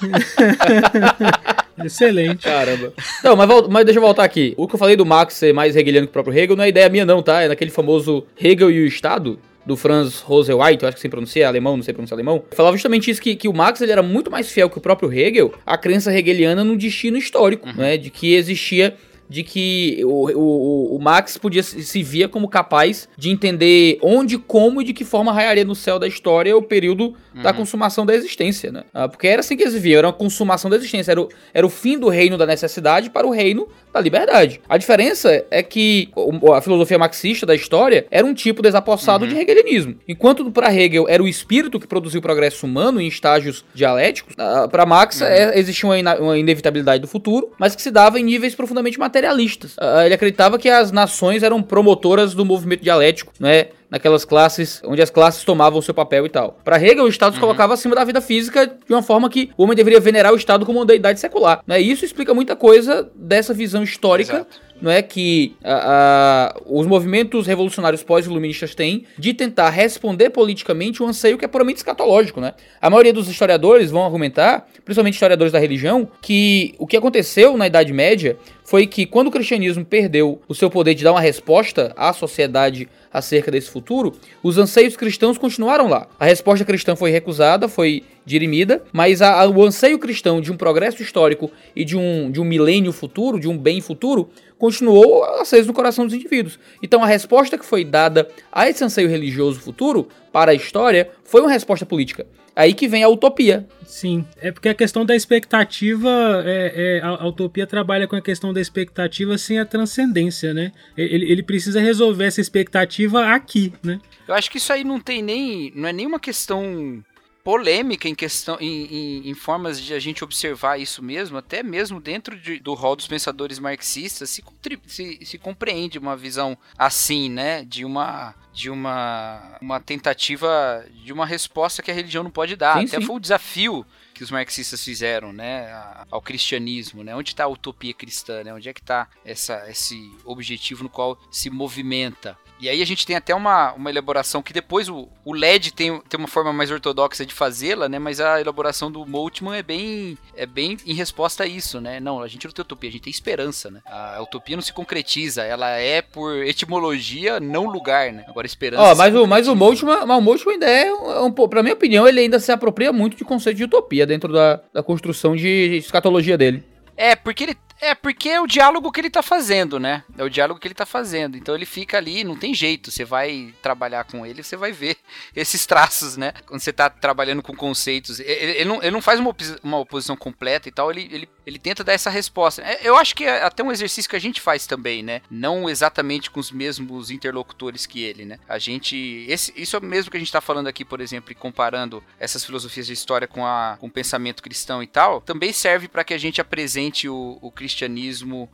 Excelente. Caramba. Não, mas, vol- mas deixa eu voltar aqui. O que eu falei do Marx ser mais hegeliano que o próprio Hegel não é ideia minha não, tá? É naquele famoso Hegel e o Estado, do Franz Roseweit, eu acho que se pronuncia é alemão, não sei pronunciar alemão. Falava justamente isso, que, que o Marx ele era muito mais fiel que o próprio Hegel à crença hegeliana no destino histórico, né? De que existia de que o, o, o Max podia se via como capaz de entender onde, como e de que forma raiaria no céu da história o período uhum. da consumação da existência, né? Ah, porque era assim que eles viam, era uma consumação da existência, era o, era o fim do reino da necessidade para o reino da liberdade. A diferença é que a filosofia marxista da história era um tipo desapossado uhum. de hegelianismo. Enquanto para Hegel era o espírito que produziu o progresso humano em estágios dialéticos, ah, para Marx uhum. é, existia uma, uma, inevitabilidade do futuro, mas que se dava em níveis profundamente materialistas. Uh, ele acreditava que as nações eram promotoras do movimento dialético, né? naquelas classes onde as classes tomavam seu papel e tal. Para Hegel, o Estado se uhum. colocava acima da vida física de uma forma que o homem deveria venerar o Estado como uma deidade secular. Né? Isso explica muita coisa dessa visão histórica. Exato não é que a, a, os movimentos revolucionários pós-iluministas têm de tentar responder politicamente um anseio que é puramente escatológico, né? A maioria dos historiadores vão argumentar, principalmente historiadores da religião, que o que aconteceu na Idade Média foi que quando o cristianismo perdeu o seu poder de dar uma resposta à sociedade acerca desse futuro, os anseios cristãos continuaram lá. A resposta cristã foi recusada, foi dirimida, mas a, a, o anseio cristão de um progresso histórico e de um, de um milênio futuro, de um bem futuro, continuou aceso no coração dos indivíduos. Então a resposta que foi dada a esse anseio religioso futuro para a história foi uma resposta política. Aí que vem a utopia. Sim, é porque a questão da expectativa, é, é, a, a, utopia trabalha com a questão da expectativa sem a transcendência, né? Ele, ele precisa resolver essa expectativa aqui, né? Eu acho que isso aí não tem nem. não é nenhuma questão polêmica em questão em, em, em, formas de a gente observar isso mesmo, até mesmo dentro de, do rol dos pensadores marxistas, se, se, se, compreende uma visão assim, né? De uma de uma, uma tentativa de uma resposta que a religião não pode dar. Sim, Até sim. foi o desafio que os marxistas fizeram, né, ao cristianismo, né? Onde está a utopia cristã, né? Onde é que está esse objetivo no qual se movimenta e aí a gente tem até uma, uma elaboração que depois o, o LED tem, tem uma forma mais ortodoxa de fazê-la, né? Mas a elaboração do Moltmann é bem, é bem em resposta a isso, né? Não, a gente não tem utopia, a gente tem esperança, né? A utopia não se concretiza, ela é por etimologia, não lugar, né? Agora esperança. Ó, oh, mas, o, mas o Moltmann, mas o Moltmann ainda é um, um, pra minha opinião, ele ainda se apropria muito de conceito de utopia dentro da, da construção de escatologia dele. É, porque ele é, porque é o diálogo que ele tá fazendo, né? É o diálogo que ele tá fazendo. Então ele fica ali, não tem jeito. Você vai trabalhar com ele, você vai ver esses traços, né? Quando você tá trabalhando com conceitos. Ele, ele, não, ele não faz uma, uma oposição completa e tal, ele, ele, ele tenta dar essa resposta. É, eu acho que é até um exercício que a gente faz também, né? Não exatamente com os mesmos interlocutores que ele, né? A gente. Esse, isso é mesmo que a gente tá falando aqui, por exemplo, e comparando essas filosofias de história com, a, com o pensamento cristão e tal, também serve para que a gente apresente o, o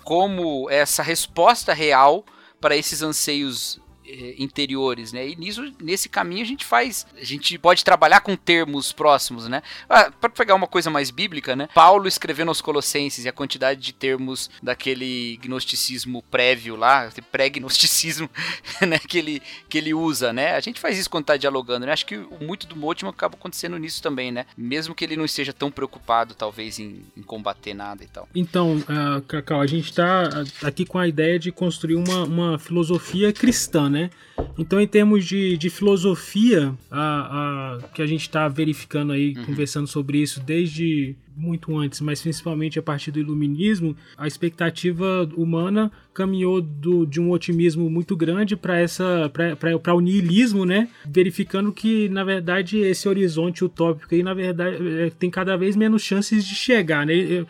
como essa resposta real para esses anseios interiores, né? E nisso, nesse caminho a gente faz, a gente pode trabalhar com termos próximos, né? Ah, para pegar uma coisa mais bíblica, né? Paulo escrevendo aos Colossenses e a quantidade de termos daquele gnosticismo prévio lá, pré-gnosticismo, né? Que ele, que ele usa, né? A gente faz isso quando tá dialogando, né? Acho que muito do Motima acaba acontecendo nisso também, né? Mesmo que ele não esteja tão preocupado, talvez, em, em combater nada e tal. Então, uh, Cacau, a gente tá aqui com a ideia de construir uma, uma filosofia cristã, né? Então, em termos de, de filosofia, a, a, que a gente está verificando aí, uhum. conversando sobre isso desde muito antes, mas principalmente a partir do iluminismo, a expectativa humana caminhou do, de um otimismo muito grande para essa para o niilismo, né? Verificando que na verdade esse horizonte utópico aí na verdade é, tem cada vez menos chances de chegar, né?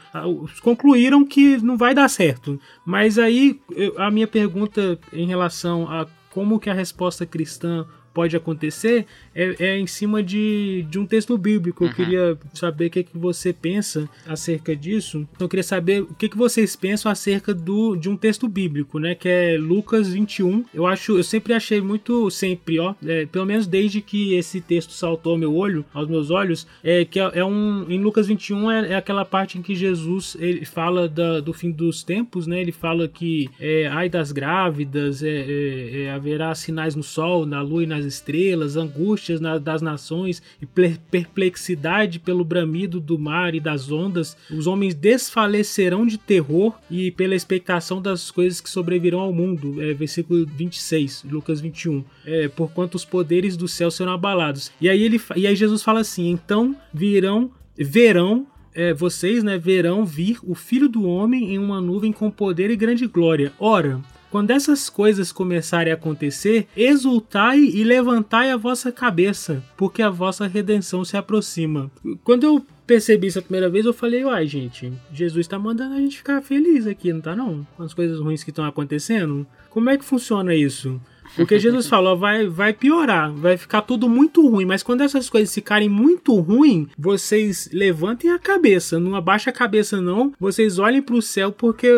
Concluíram que não vai dar certo. Mas aí a minha pergunta em relação a como que a resposta cristã pode acontecer é, é em cima de, de um texto bíblico. Eu uhum. queria saber o que, que você pensa acerca disso. Eu queria saber o que, que vocês pensam acerca do, de um texto bíblico, né? Que é Lucas 21. Eu acho, eu sempre achei muito, sempre, ó, é, pelo menos desde que esse texto saltou ao meu olho, aos meus olhos, é que é, é um em Lucas 21 é, é, aquela parte em que Jesus ele fala da, do fim dos tempos, né? Ele fala que é, ai das grávidas, é, é, é haverá sinais no sol, na lua e nas estrelas, angústia angústias na, das nações e perplexidade pelo bramido do mar e das ondas, os homens desfalecerão de terror e pela expectação das coisas que sobrevirão ao mundo. É, versículo 26, Lucas 21. É, porquanto os poderes do céu serão abalados. E aí, ele, e aí Jesus fala assim: então virão, verão é, vocês né, verão vir o Filho do Homem em uma nuvem com poder e grande glória. Ora, quando essas coisas começarem a acontecer, exultai e levantai a vossa cabeça, porque a vossa redenção se aproxima. Quando eu percebi isso a primeira vez, eu falei, uai, gente, Jesus tá mandando a gente ficar feliz aqui, não tá não? Com as coisas ruins que estão acontecendo. Como é que funciona isso? Porque Jesus falou, vai, vai piorar, vai ficar tudo muito ruim. Mas quando essas coisas ficarem muito ruim, vocês levantem a cabeça, não abaixa a cabeça não. Vocês olhem para o céu porque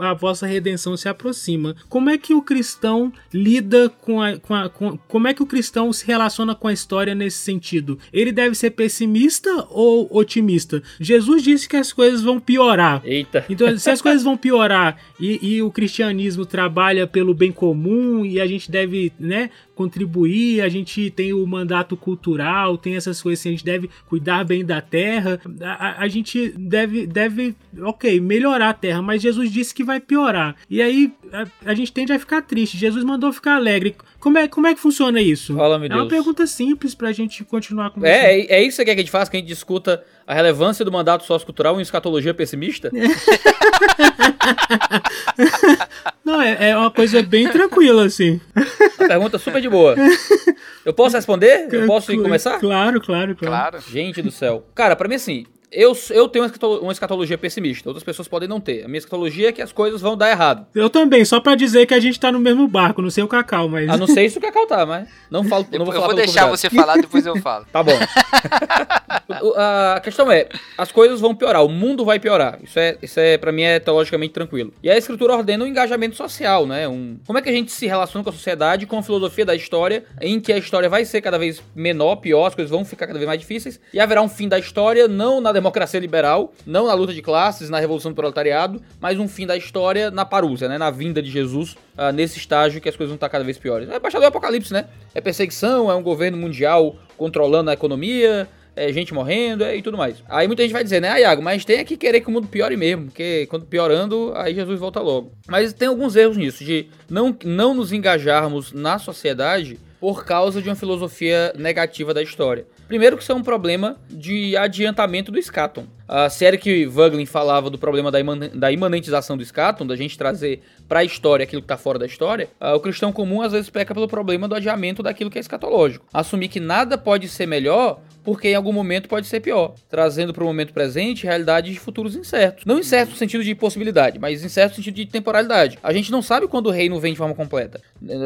a vossa redenção se aproxima. Como é que o cristão lida com a, com a com, como é que o cristão se relaciona com a história nesse sentido? Ele deve ser pessimista ou otimista? Jesus disse que as coisas vão piorar. Eita. Então, se as coisas vão piorar e, e o cristianismo trabalha pelo bem comum e a gente deve, né, contribuir, a gente tem o mandato cultural, tem essas coisas, assim, a gente deve cuidar bem da terra, a, a, gente deve, deve, ok, melhorar a terra, mas Jesus disse que vai piorar. E aí a, a gente tende a ficar triste. Jesus mandou ficar alegre. Como é, como é que funciona isso? Fala, meu é Deus. uma pergunta simples pra gente continuar com é, é, é isso que, que a gente faz, que a gente discuta a relevância do mandato sociocultural em escatologia pessimista? Não, é, é uma coisa bem tranquila, assim. Uma pergunta super de boa. Eu posso responder? Eu posso ir começar? Claro, claro, claro. Claro. Gente do céu. Cara, pra mim assim, eu, eu tenho uma escatologia pessimista, outras pessoas podem não ter. A minha escatologia é que as coisas vão dar errado. Eu também, só pra dizer que a gente tá no mesmo barco, não sei o Cacau, mas. Ah, não sei se o Cacau tá, mas não falo. não vou eu falar vou pelo deixar convidado. você falar, depois eu falo. Tá bom. A questão é, as coisas vão piorar, o mundo vai piorar. Isso é, isso é para mim é teologicamente tranquilo. E a escritura ordena um engajamento social, né? Um, como é que a gente se relaciona com a sociedade, com a filosofia da história, em que a história vai ser cada vez menor, pior, as coisas vão ficar cada vez mais difíceis e haverá um fim da história não na democracia liberal, não na luta de classes, na revolução do proletariado, mas um fim da história na parúzia, né? Na vinda de Jesus, ah, nesse estágio que as coisas vão estar cada vez piores. É baixador do apocalipse, né? É perseguição, é um governo mundial controlando a economia, é, gente morrendo é, e tudo mais. Aí muita gente vai dizer, né, ah, Iago, mas tem que querer que o mundo piore mesmo, porque quando piorando, aí Jesus volta logo. Mas tem alguns erros nisso, de não, não nos engajarmos na sociedade por causa de uma filosofia negativa da história. Primeiro que isso é um problema de adiantamento do Scaton. A série que Vogelin falava do problema da, iman- da imanentização do Scaton, da gente trazer pra história aquilo que tá fora da história, ah, o cristão comum às vezes peca pelo problema do adiamento daquilo que é escatológico. Assumir que nada pode ser melhor porque em algum momento pode ser pior, trazendo para o momento presente realidades de futuros incertos. Não incertos no sentido de possibilidade, mas incertos no sentido de temporalidade. A gente não sabe quando o reino vem de forma completa.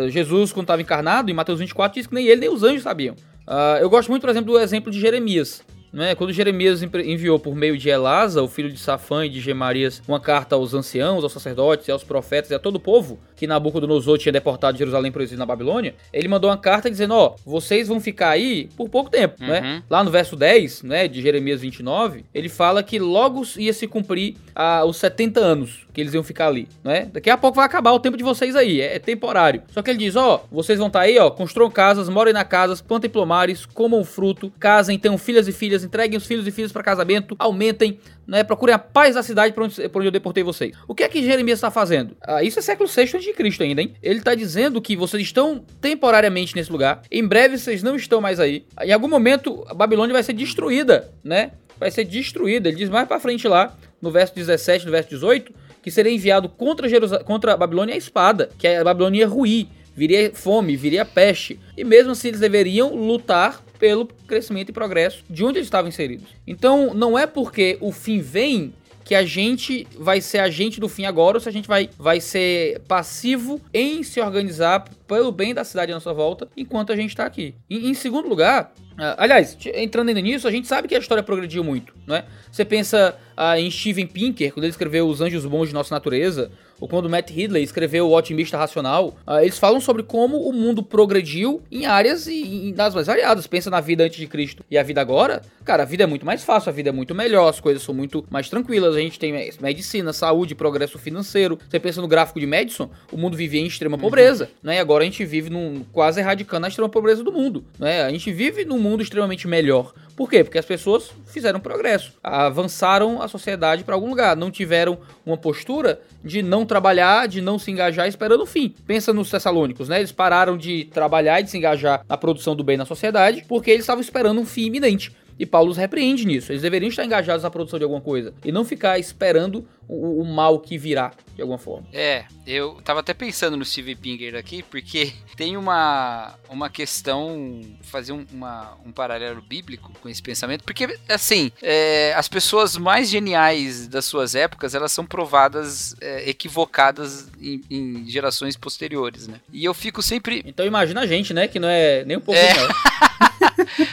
Jesus, quando estava encarnado, em Mateus 24, diz que nem ele nem os anjos sabiam. Ah, eu gosto muito, por exemplo, do exemplo de Jeremias. Né? Quando Jeremias enviou por meio de Elasa, o filho de Safã e de Gemarias, uma carta aos anciãos, aos sacerdotes e aos profetas e a todo o povo que Nabucodonosor tinha deportado de Jerusalém para o exílio na Babilônia, ele mandou uma carta dizendo, ó, vocês vão ficar aí por pouco tempo, Uhum. né? Lá no verso 10, né, de Jeremias 29, ele fala que logo ia se cumprir ah, os 70 anos que eles iam ficar ali, né? Daqui a pouco vai acabar o tempo de vocês aí, é, é temporário. Só que ele diz, ó, vocês vão estar aí, ó, construam casas, morem na casas, plantem plomares, comam fruto, casem, tenham filhas e filhas, entreguem os filhos e filhas para casamento, aumentem, né, procurem a paz da cidade por onde, onde eu deportei vocês. O que é que Jeremias está fazendo? Ah, isso é século VI Cristo ainda, hein? Ele está dizendo que vocês estão temporariamente nesse lugar, em breve vocês não estão mais aí. Em algum momento a Babilônia vai ser destruída, né? Vai ser destruída. Ele diz mais para frente lá, no verso 17, no verso 18, que seria enviado contra, Jerusa contra a Babilônia a espada, que a Babilônia ia ruir, viria fome, viria peste. E mesmo assim eles deveriam lutar pelo crescimento e progresso de onde eles estavam inseridos. Então não é porque o fim vem que a gente vai ser agente do fim agora ou se a gente vai, vai ser passivo em se organizar pelo bem da cidade à nossa volta enquanto a gente está aqui. Em, em segundo lugar, ah, aliás, entrando ainda nisso, a gente sabe que a história progrediu muito, né? Você pensa ah, em Steven Pinker, quando ele escreveu Os Anjos Bons de Nossa Natureza, ou quando Matt Ridley escreveu O Otimista Racional, ah, eles falam sobre como o mundo progrediu em áreas e, e nas mais variadas. Pensa na vida antes de Cristo e a vida agora, cara, a vida é muito mais fácil, a vida é muito melhor, as coisas são muito mais tranquilas, a gente tem me- medicina, saúde, progresso financeiro. Você pensa no gráfico de Madison, o mundo vivia em extrema pobreza, né? E agora a gente vive num quase erradicando a extrema pobreza do mundo, né? A gente vive num mundo extremamente melhor. Por quê? Porque as pessoas fizeram progresso, avançaram a sociedade para algum lugar, não tiveram uma postura de não trabalhar, de não se engajar esperando o fim. Pensa nos Tessalônicos, né? Eles pararam de trabalhar e de se engajar na produção do bem na sociedade porque eles estavam esperando um fim iminente. E Paulo os repreende nisso. Eles deveriam estar engajados na produção de alguma coisa e não ficar esperando o, o mal que virá, de alguma forma. É, eu tava até pensando no Steve Pinger aqui, porque tem uma, uma questão, fazer um, uma, um paralelo bíblico com esse pensamento, porque, assim, é, as pessoas mais geniais das suas épocas, elas são provadas é, equivocadas em, em, gerações posteriores, né? E eu fico sempre... Então imagina a gente, né, que não é nem um pouco é.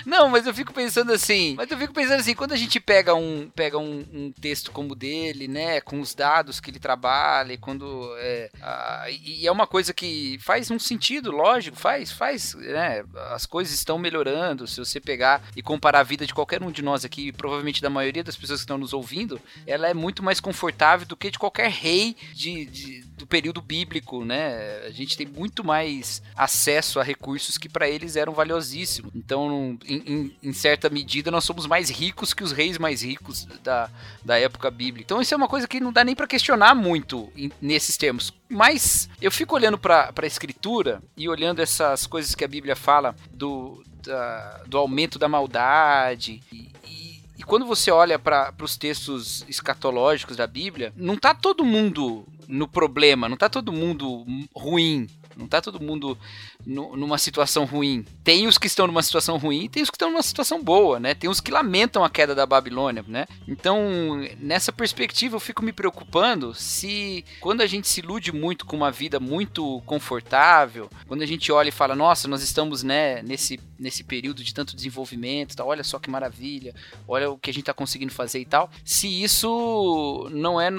não, mas eu fico pensando assim. Mas eu fico pensando assim, quando a gente pega um, pega um, um texto como o dele, né? Com os dados que ele trabalha, quando. É, e é uma coisa que faz um sentido, lógico, faz, faz, né? As coisas estão melhorando. Se você pegar e comparar a vida de qualquer um de nós aqui, provavelmente da maioria das pessoas que estão nos ouvindo, ela é muito mais confortável do que de qualquer rei de, de do período bíblico, né? A gente tem muito mais acesso a recursos que para eles eram valiosíssimos. Então, em, em, em, certa medida, nós somos mais ricos que os reis mais ricos da, da época bíblica. Então, isso é uma coisa que não dá nem para questionar muito em, nesses termos. Mas eu fico olhando para a escritura e olhando essas coisas que a Bíblia fala do, da, do aumento da maldade e, e quando você olha para os textos escatológicos da Bíblia, não tá todo mundo no problema, não tá todo mundo ruim, não tá todo mundo numa situação ruim. Tem os que estão numa situação ruim e tem os que estão numa situação boa, né? Tem os que lamentam a queda da Babilônia, né? Então, nessa perspectiva, eu fico me preocupando se quando a gente se ilude muito com uma vida muito confortável, quando a gente olha e fala, nossa, nós estamos, né, nesse, nesse período de tanto desenvolvimento, tá? olha só que maravilha, olha o que a gente tá conseguindo fazer e tal. Se isso não é,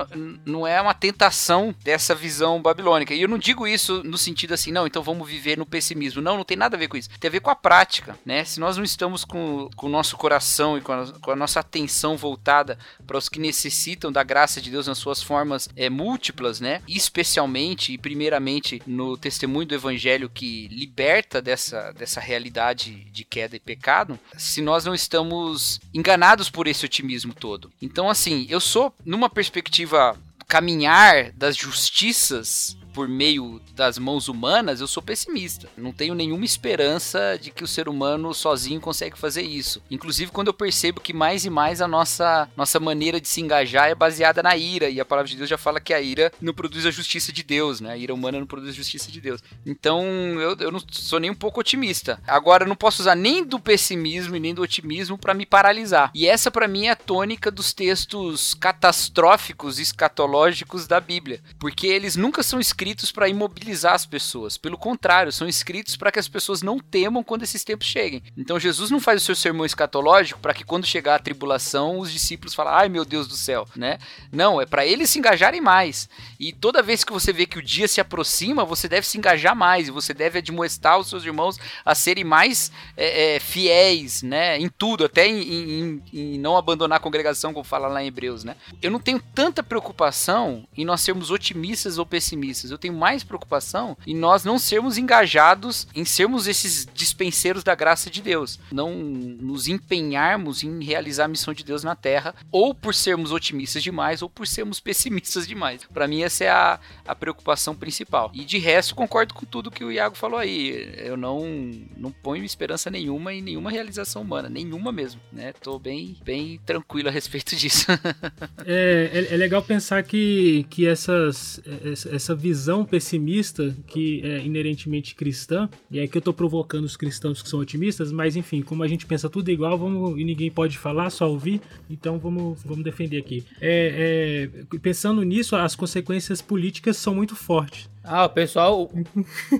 não é uma tentação dessa visão babilônica. E eu não digo isso no sentido assim, não, então vamos viver no pessimismo. Não, não tem nada a ver com isso. Tem a ver com a prática, né? Se nós não estamos com, com o nosso coração e com a, com a nossa atenção voltada para os que necessitam da graça de Deus nas suas formas é, múltiplas, né? Especialmente e primeiramente no testemunho do evangelho que liberta dessa, dessa realidade de queda e pecado, se nós não estamos enganados por esse otimismo todo. Então, assim, eu sou numa perspectiva caminhar das justiças por meio das mãos humanas, eu sou pessimista. Não tenho nenhuma esperança de que o ser humano sozinho consegue fazer isso. Inclusive quando eu percebo que mais e mais a nossa, nossa maneira de se engajar é baseada na ira, e a palavra de Deus já fala que a ira não produz a justiça de Deus, né? A ira humana não produz a justiça de Deus. Então eu, eu não sou nem um pouco otimista. Agora, eu não posso usar nem do pessimismo e nem do otimismo para me paralisar. E essa para mim é a tônica dos textos catastróficos escatológicos da Bíblia, porque eles nunca são escritos escritos para imobilizar as pessoas. Pelo contrário, são escritos para que as pessoas não temam quando esses tempos cheguem. Então Jesus não faz o seu sermão escatológico para que quando chegar a tribulação os discípulos falem: "Ai, meu Deus do céu", né? Não, é para eles se engajarem mais. E toda vez que você vê que o dia se aproxima, você deve se engajar mais e você deve admoestar os seus irmãos a serem mais é, é, fiéis, né? Em tudo, até em, em, em não abandonar a congregação, como fala lá em Hebreus, né? Eu não tenho tanta preocupação em nós sermos otimistas ou pessimistas eu tenho mais preocupação em nós não sermos engajados em sermos esses dispenseiros da graça de Deus, não nos empenharmos em realizar a missão de Deus na Terra, ou por sermos otimistas demais, ou por sermos pessimistas demais. Para mim, essa é a, a preocupação principal. E de resto, concordo com tudo que o Iago falou aí. Eu não, não ponho esperança nenhuma em nenhuma realização humana, nenhuma mesmo, né? Tô bem, bem tranquilo a respeito disso. é, é, é legal pensar que, que essas, essa visão visão pessimista que é inerentemente cristã, e é que eu estou provocando os cristãos que são otimistas, mas enfim, como a gente pensa tudo igual, vamos e ninguém pode falar, só ouvir, então vamos, vamos defender aqui. É, é, pensando nisso, as consequências políticas são muito fortes. Ah, o pessoal.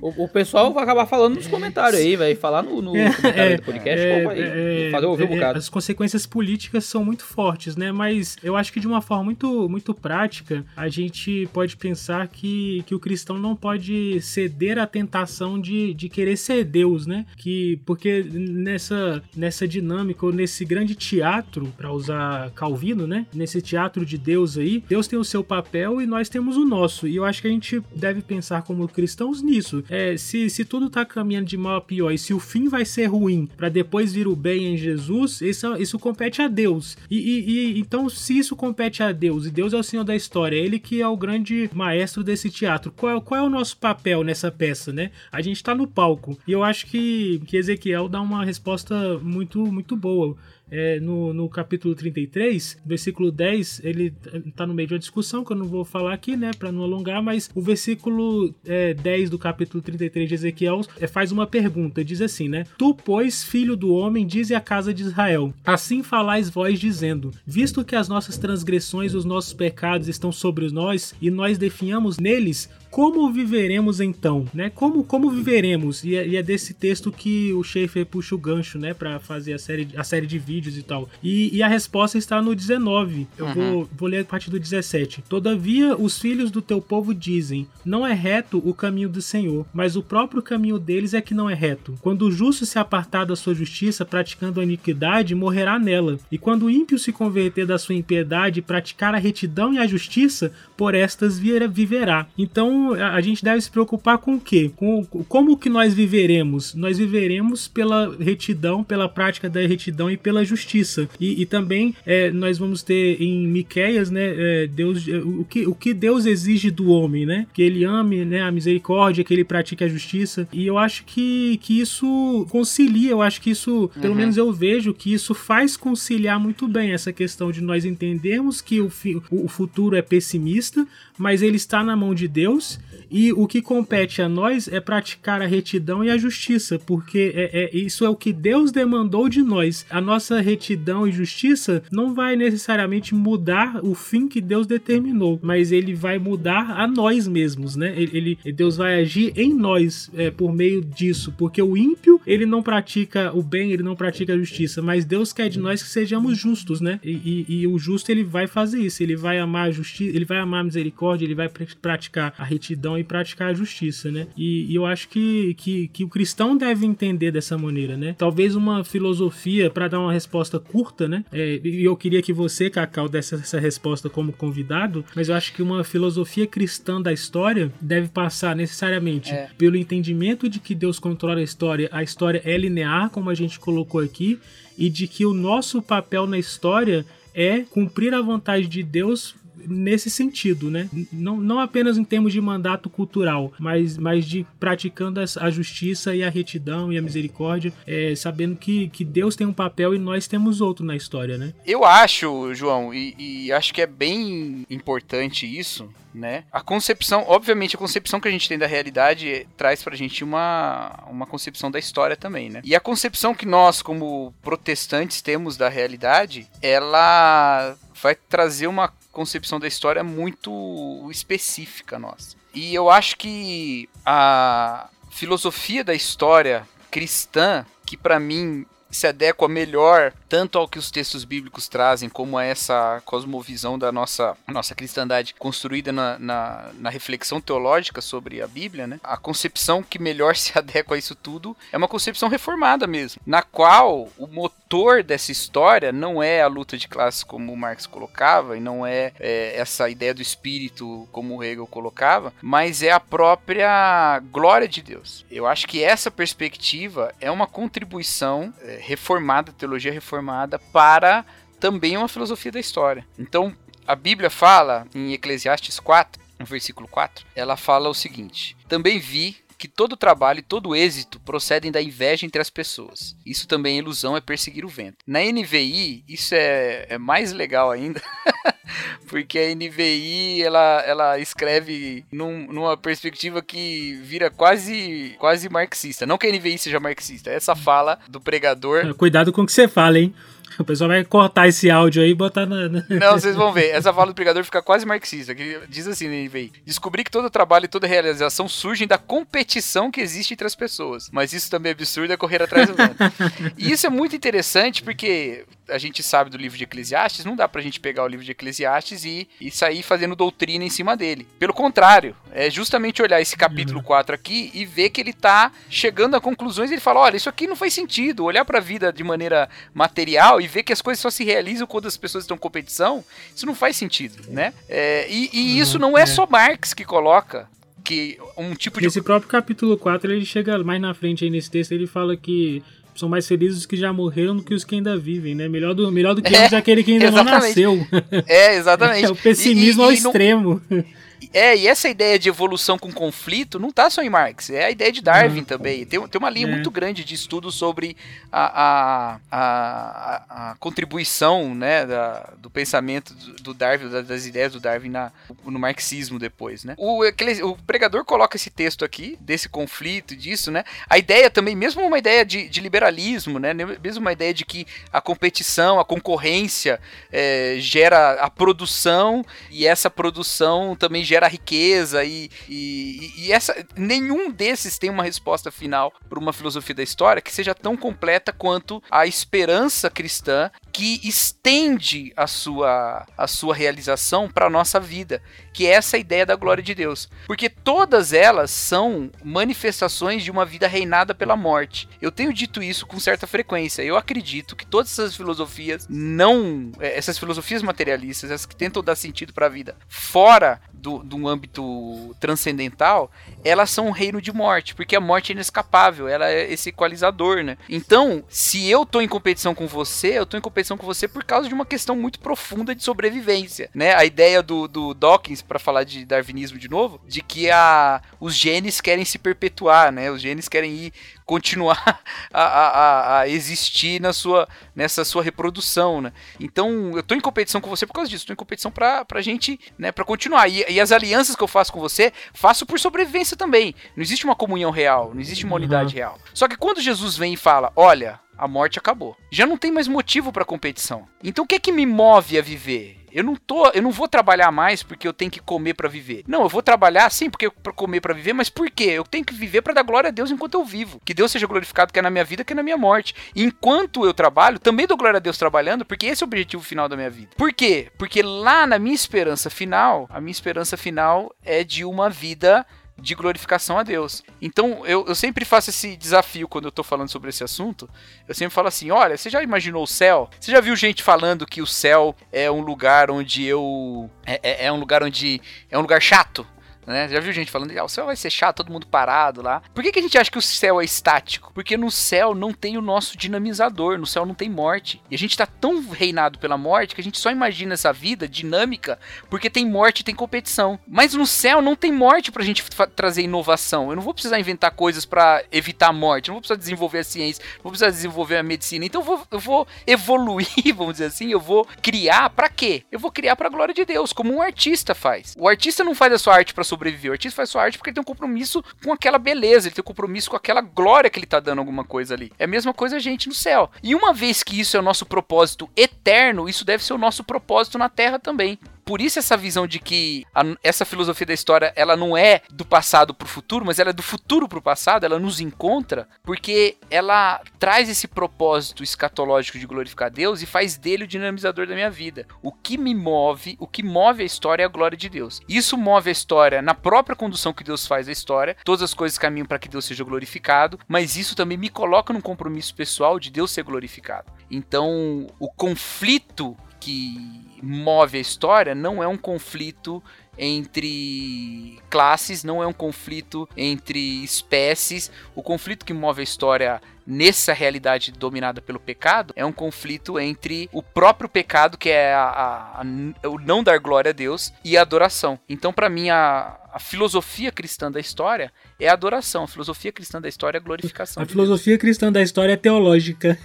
o, o, pessoal vai acabar falando nos comentários aí, vai falar no, no é, comentário do podcast. É, vai é, fazer ouvir um é, bocado. As consequências políticas são muito fortes, né? Mas eu acho que de uma forma muito, muito prática, a gente pode pensar que, que o cristão não pode ceder à tentação de, de querer ser Deus, né? Que, porque nessa, nessa dinâmica, ou nesse grande teatro, para usar Calvino, né? Nesse teatro de Deus aí, Deus tem o seu papel e nós temos o nosso. E eu acho que a gente deve pensar como cristãos nisso. É, se, se tudo tá caminhando de mal a pior e se o fim vai ser ruim para depois vir o bem em Jesus, isso, isso compete a Deus. E, e, e, então, se isso compete a Deus, e Deus é o Senhor da história, é Ele que é o grande maestro desse teatro, qual, qual é o nosso papel nessa peça, né? A gente tá no palco. E eu acho que, que Ezequiel dá uma resposta muito, muito boa. É, no, no capítulo 33, versículo 10, ele está no meio de uma discussão que eu não vou falar aqui, né, para não alongar, mas o versículo é, 10 do capítulo 33 de Ezequiel é, faz uma pergunta, diz assim, né? Tu, pois, filho do homem, dize à casa de Israel: Assim falais vós, dizendo: Visto que as nossas transgressões os nossos pecados estão sobre nós, e nós definhamos neles, como viveremos então, né? Como, como viveremos? E é, e é desse texto que o Schaefer puxa o gancho, né, para fazer a série, a série de vídeos e tal. E, e a resposta está no 19. Eu uhum. vou, vou ler a partir do 17. Todavia, os filhos do teu povo dizem: Não é reto o caminho do Senhor, mas o próprio caminho deles é que não é reto. Quando o justo se apartar da sua justiça, praticando a iniquidade, morrerá nela. E quando o ímpio se converter da sua impiedade e praticar a retidão e a justiça, por estas viverá. Então, a gente deve se preocupar com o quê? Com como que nós viveremos? Nós viveremos pela retidão, pela prática da retidão e pela justiça. E, e também é, nós vamos ter em Miqueias, né, é, Deus, é, o, que, o que Deus exige do homem, né? Que ele ame né, a misericórdia, que ele pratique a justiça. E eu acho que, que isso concilia, eu acho que isso, uhum. pelo menos eu vejo que isso faz conciliar muito bem essa questão de nós entendermos que o, o futuro é pessimista, mas ele está na mão de Deus e o que compete a nós é praticar a retidão e a justiça, porque é, é, isso é o que Deus demandou de nós. A nossa retidão e justiça não vai necessariamente mudar o fim que Deus determinou, mas ele vai mudar a nós mesmos, né? Ele, ele Deus vai agir em nós é, por meio disso, porque o ímpio ele não pratica o bem, ele não pratica a justiça, mas Deus quer de nós que sejamos justos, né? E, e, e o justo ele vai fazer isso, ele vai amar a justiça, ele vai amar a misericórdia, ele vai praticar a retidão e praticar a justiça, né? E, e eu acho que, que, que, o cristão deve entender dessa maneira, né? Talvez uma filosofia para dar uma resposta curta, né? É, e eu queria que você, Cacau, desse essa resposta como convidado, mas eu acho que uma filosofia cristã da história deve passar necessariamente é. pelo entendimento de que Deus controla a história, a história é linear, como a gente colocou aqui, e de que o nosso papel na história é cumprir a vontade de Deus nesse sentido, né? Não, não apenas em termos de mandato cultural, mas, mas de praticando a, justiça e a retidão e a misericórdia, é, sabendo que, que Deus tem um papel e nós temos outro na história, né? Eu acho, João, e, e acho que é bem importante isso, né? A concepção, obviamente, a concepção que a gente tem da realidade traz pra gente uma, uma concepção da história também, né? E a concepção que nós, como protestantes, temos da realidade, ela vai trazer uma concepção da história muito específica nossa. E eu acho que a filosofia da história cristã, que para mim se adequa melhor tanto ao que os textos bíblicos trazem, como a essa cosmovisão da nossa, nossa cristandade construída na, na, na, reflexão teológica sobre a Bíblia, né? A concepção que melhor se adequa a isso tudo é uma concepção reformada mesmo, na qual o motor dessa história não é a luta de classes como Marx colocava, e não é, é essa ideia do espírito como Hegel colocava, mas é a própria glória de Deus. Eu acho que essa perspectiva é uma contribuição é, reformada, teologia reformada transformada para também uma filosofia da história. Então, a Bíblia fala em Eclesiastes 4, no versículo 4, ela fala o seguinte: Também vi que todo trabalho e todo êxito procedem da inveja entre as pessoas. Isso também é ilusão, é perseguir o vento. Na NVI, isso é, é mais legal ainda, porque a NVI ela, ela escreve num, numa perspectiva que vira quase, quase marxista. Não que a NVI seja marxista, essa fala do pregador. Cuidado com o que você fala, hein? O pessoal vai cortar esse áudio aí e botar na. Não, vocês vão ver. Essa fala do pregador fica quase marxista. Que diz assim, né, Descobri que todo trabalho e toda realização surgem da competição que existe entre as pessoas. Mas isso também é absurdo é correr atrás do vento. e isso é muito interessante porque a gente sabe do livro de Eclesiastes, não dá pra gente pegar o livro de Eclesiastes e, e sair fazendo doutrina em cima dele. Pelo contrário, é justamente olhar esse capítulo uhum. 4 aqui e ver que ele tá chegando a conclusões e ele fala: olha, isso aqui não faz sentido. Olhar pra vida de maneira material e ver que as coisas só se realizam quando as pessoas estão em competição, isso não faz sentido, né? É, e, e isso não é, é só Marx que coloca que um tipo de. Nesse próprio capítulo 4, ele chega mais na frente aí nesse texto, ele fala que são mais felizes os que já morreram do que os que ainda vivem, né? Melhor do, melhor do que é, aquele que ainda não nasceu. É, exatamente. É o pessimismo e, e, ao e extremo. Não, É, e essa ideia de evolução com conflito não tá só em Marx, é a ideia de Darwin uhum. também. Tem, tem uma linha é. muito grande de estudo sobre a, a, a, a contribuição né, da, do pensamento do Darwin, das ideias do Darwin na, no marxismo depois, né? O, aquele, o pregador coloca esse texto aqui, desse conflito, disso, né? A ideia também, mesmo uma ideia de, de liberalismo, né? Mesmo uma ideia de que a competição, a concorrência é, gera a produção e essa produção também gera riqueza e, e, e essa nenhum desses tem uma resposta final para uma filosofia da história que seja tão completa quanto a esperança cristã que estende a sua, a sua realização para a nossa vida, que é essa ideia da glória de Deus. Porque todas elas são manifestações de uma vida reinada pela morte. Eu tenho dito isso com certa frequência. Eu acredito que todas essas filosofias não. É, essas filosofias materialistas, essas que tentam dar sentido para a vida fora do, do âmbito transcendental, elas são um reino de morte, porque a morte é inescapável, ela é esse equalizador, né? Então, se eu tô em competição com você, eu tô em competição com você por causa de uma questão muito profunda de sobrevivência, né? A ideia do, do Dawkins, para falar de darwinismo de novo, de que a, os genes querem se perpetuar, né? Os genes querem ir continuar a, a, a, existir na sua, nessa sua reprodução, né? Então, eu tô em competição com você por causa disso, tô em competição pra, pra gente, né, pra continuar. E, e as alianças que eu faço com você, faço por sobrevivência também. Não existe uma comunhão real, não existe uma uhum. unidade real. Só que quando Jesus vem e fala, olha, a morte acabou. Já não tem mais motivo para competição. Então o que é que me move a viver? Eu não tô, eu não vou trabalhar mais porque eu tenho que comer para viver. Não, eu vou trabalhar sim porque para comer para viver, mas por quê? Eu tenho que viver para dar glória a Deus enquanto eu vivo. Que Deus seja glorificado quer na minha vida, quer na minha morte. E enquanto eu trabalho, também dou glória a Deus trabalhando, porque esse é o objetivo final da minha vida. Por quê? Porque lá na minha esperança final, a minha esperança final é de uma vida de glorificação a Deus. Então, eu, eu sempre faço esse desafio quando eu tô falando sobre esse assunto. Eu sempre falo assim: olha, você já imaginou o céu? Você já viu gente falando que o céu é um lugar onde eu. É, é, é um lugar onde. É um lugar chato? Né? Já viu gente falando, ah, o céu vai ser chato, todo mundo parado lá. Por que, que a gente acha que o céu é estático? Porque no céu não tem o nosso dinamizador, no céu não tem morte. E a gente tá tão reinado pela morte que a gente só imagina essa vida dinâmica porque tem morte e tem competição. Mas no céu não tem morte pra gente trazer inovação. Eu não vou precisar inventar coisas para evitar a morte, eu não vou precisar desenvolver a ciência, não vou precisar desenvolver a medicina. Então eu vou, eu vou evoluir, vamos dizer assim, eu vou criar para quê? Eu vou criar pra glória de Deus, como um artista faz. O artista não faz a sua arte para sobreviver. O artista faz sua arte porque ele tem um compromisso com aquela beleza, ele tem um compromisso com aquela glória que ele tá dando alguma coisa ali. É a mesma coisa a gente no céu. E uma vez que isso é o nosso propósito eterno, isso deve ser o nosso propósito na terra também por isso essa visão de que a, essa filosofia da história ela não é do passado para o futuro, mas ela é do futuro para o passado, ela nos encontra porque ela traz esse propósito escatológico de glorificar Deus e faz dele o dinamizador da minha vida. O que me move, o que move a história é a glória de Deus. Isso move a história na própria condução que Deus faz da história. Todas as coisas caminham para que Deus seja glorificado, mas isso também me coloca num compromisso pessoal de Deus ser glorificado. Então, o conflito que move a história não é um conflito entre classes, não é um conflito entre espécies. O conflito que move a história nessa realidade dominada pelo pecado é um conflito entre o próprio pecado, que é a, a, a, o não dar glória a Deus, e a adoração. Então, para mim, a, a filosofia cristã da história é a adoração. A filosofia cristã da história é a glorificação. A filosofia Deus. cristã da história é teológica.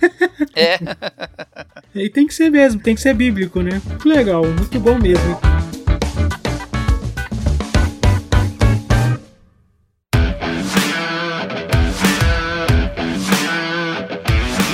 É. e tem que ser mesmo, tem que ser bíblico, né? Legal, muito bom mesmo.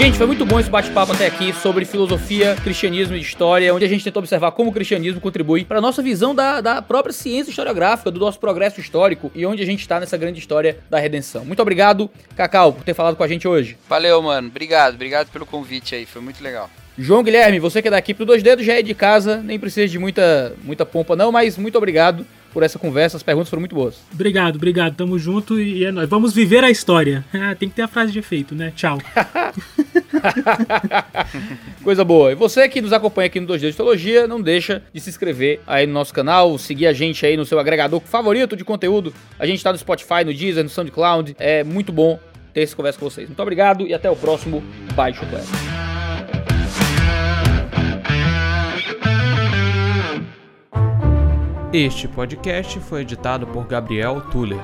Gente, foi muito bom esse bate-papo até aqui sobre filosofia, cristianismo e história, onde a gente tentou observar como o cristianismo contribui para a nossa visão da, da própria ciência historiográfica, do nosso progresso histórico e onde a gente está nessa grande história da redenção. Muito obrigado, Cacau, por ter falado com a gente hoje. Valeu, mano. Obrigado, obrigado pelo convite aí, foi muito legal. João Guilherme, você que é daqui pro Dois Dedos já é de casa, nem precisa de muita, muita pompa não, mas muito obrigado por essa conversa, as perguntas foram muito boas. Obrigado, obrigado, tamo junto e é nóis. Vamos viver a história. Ah, tem que ter a frase de efeito, né? Tchau. Coisa boa. E você que nos acompanha aqui no 2D de Teologia, não deixa de se inscrever aí no nosso canal, seguir a gente aí no seu agregador favorito de conteúdo. A gente tá no Spotify, no Deezer, no SoundCloud. É muito bom ter essa conversa com vocês. Muito obrigado e até o próximo Baixo Clero. Este podcast foi editado por Gabriel Tuller.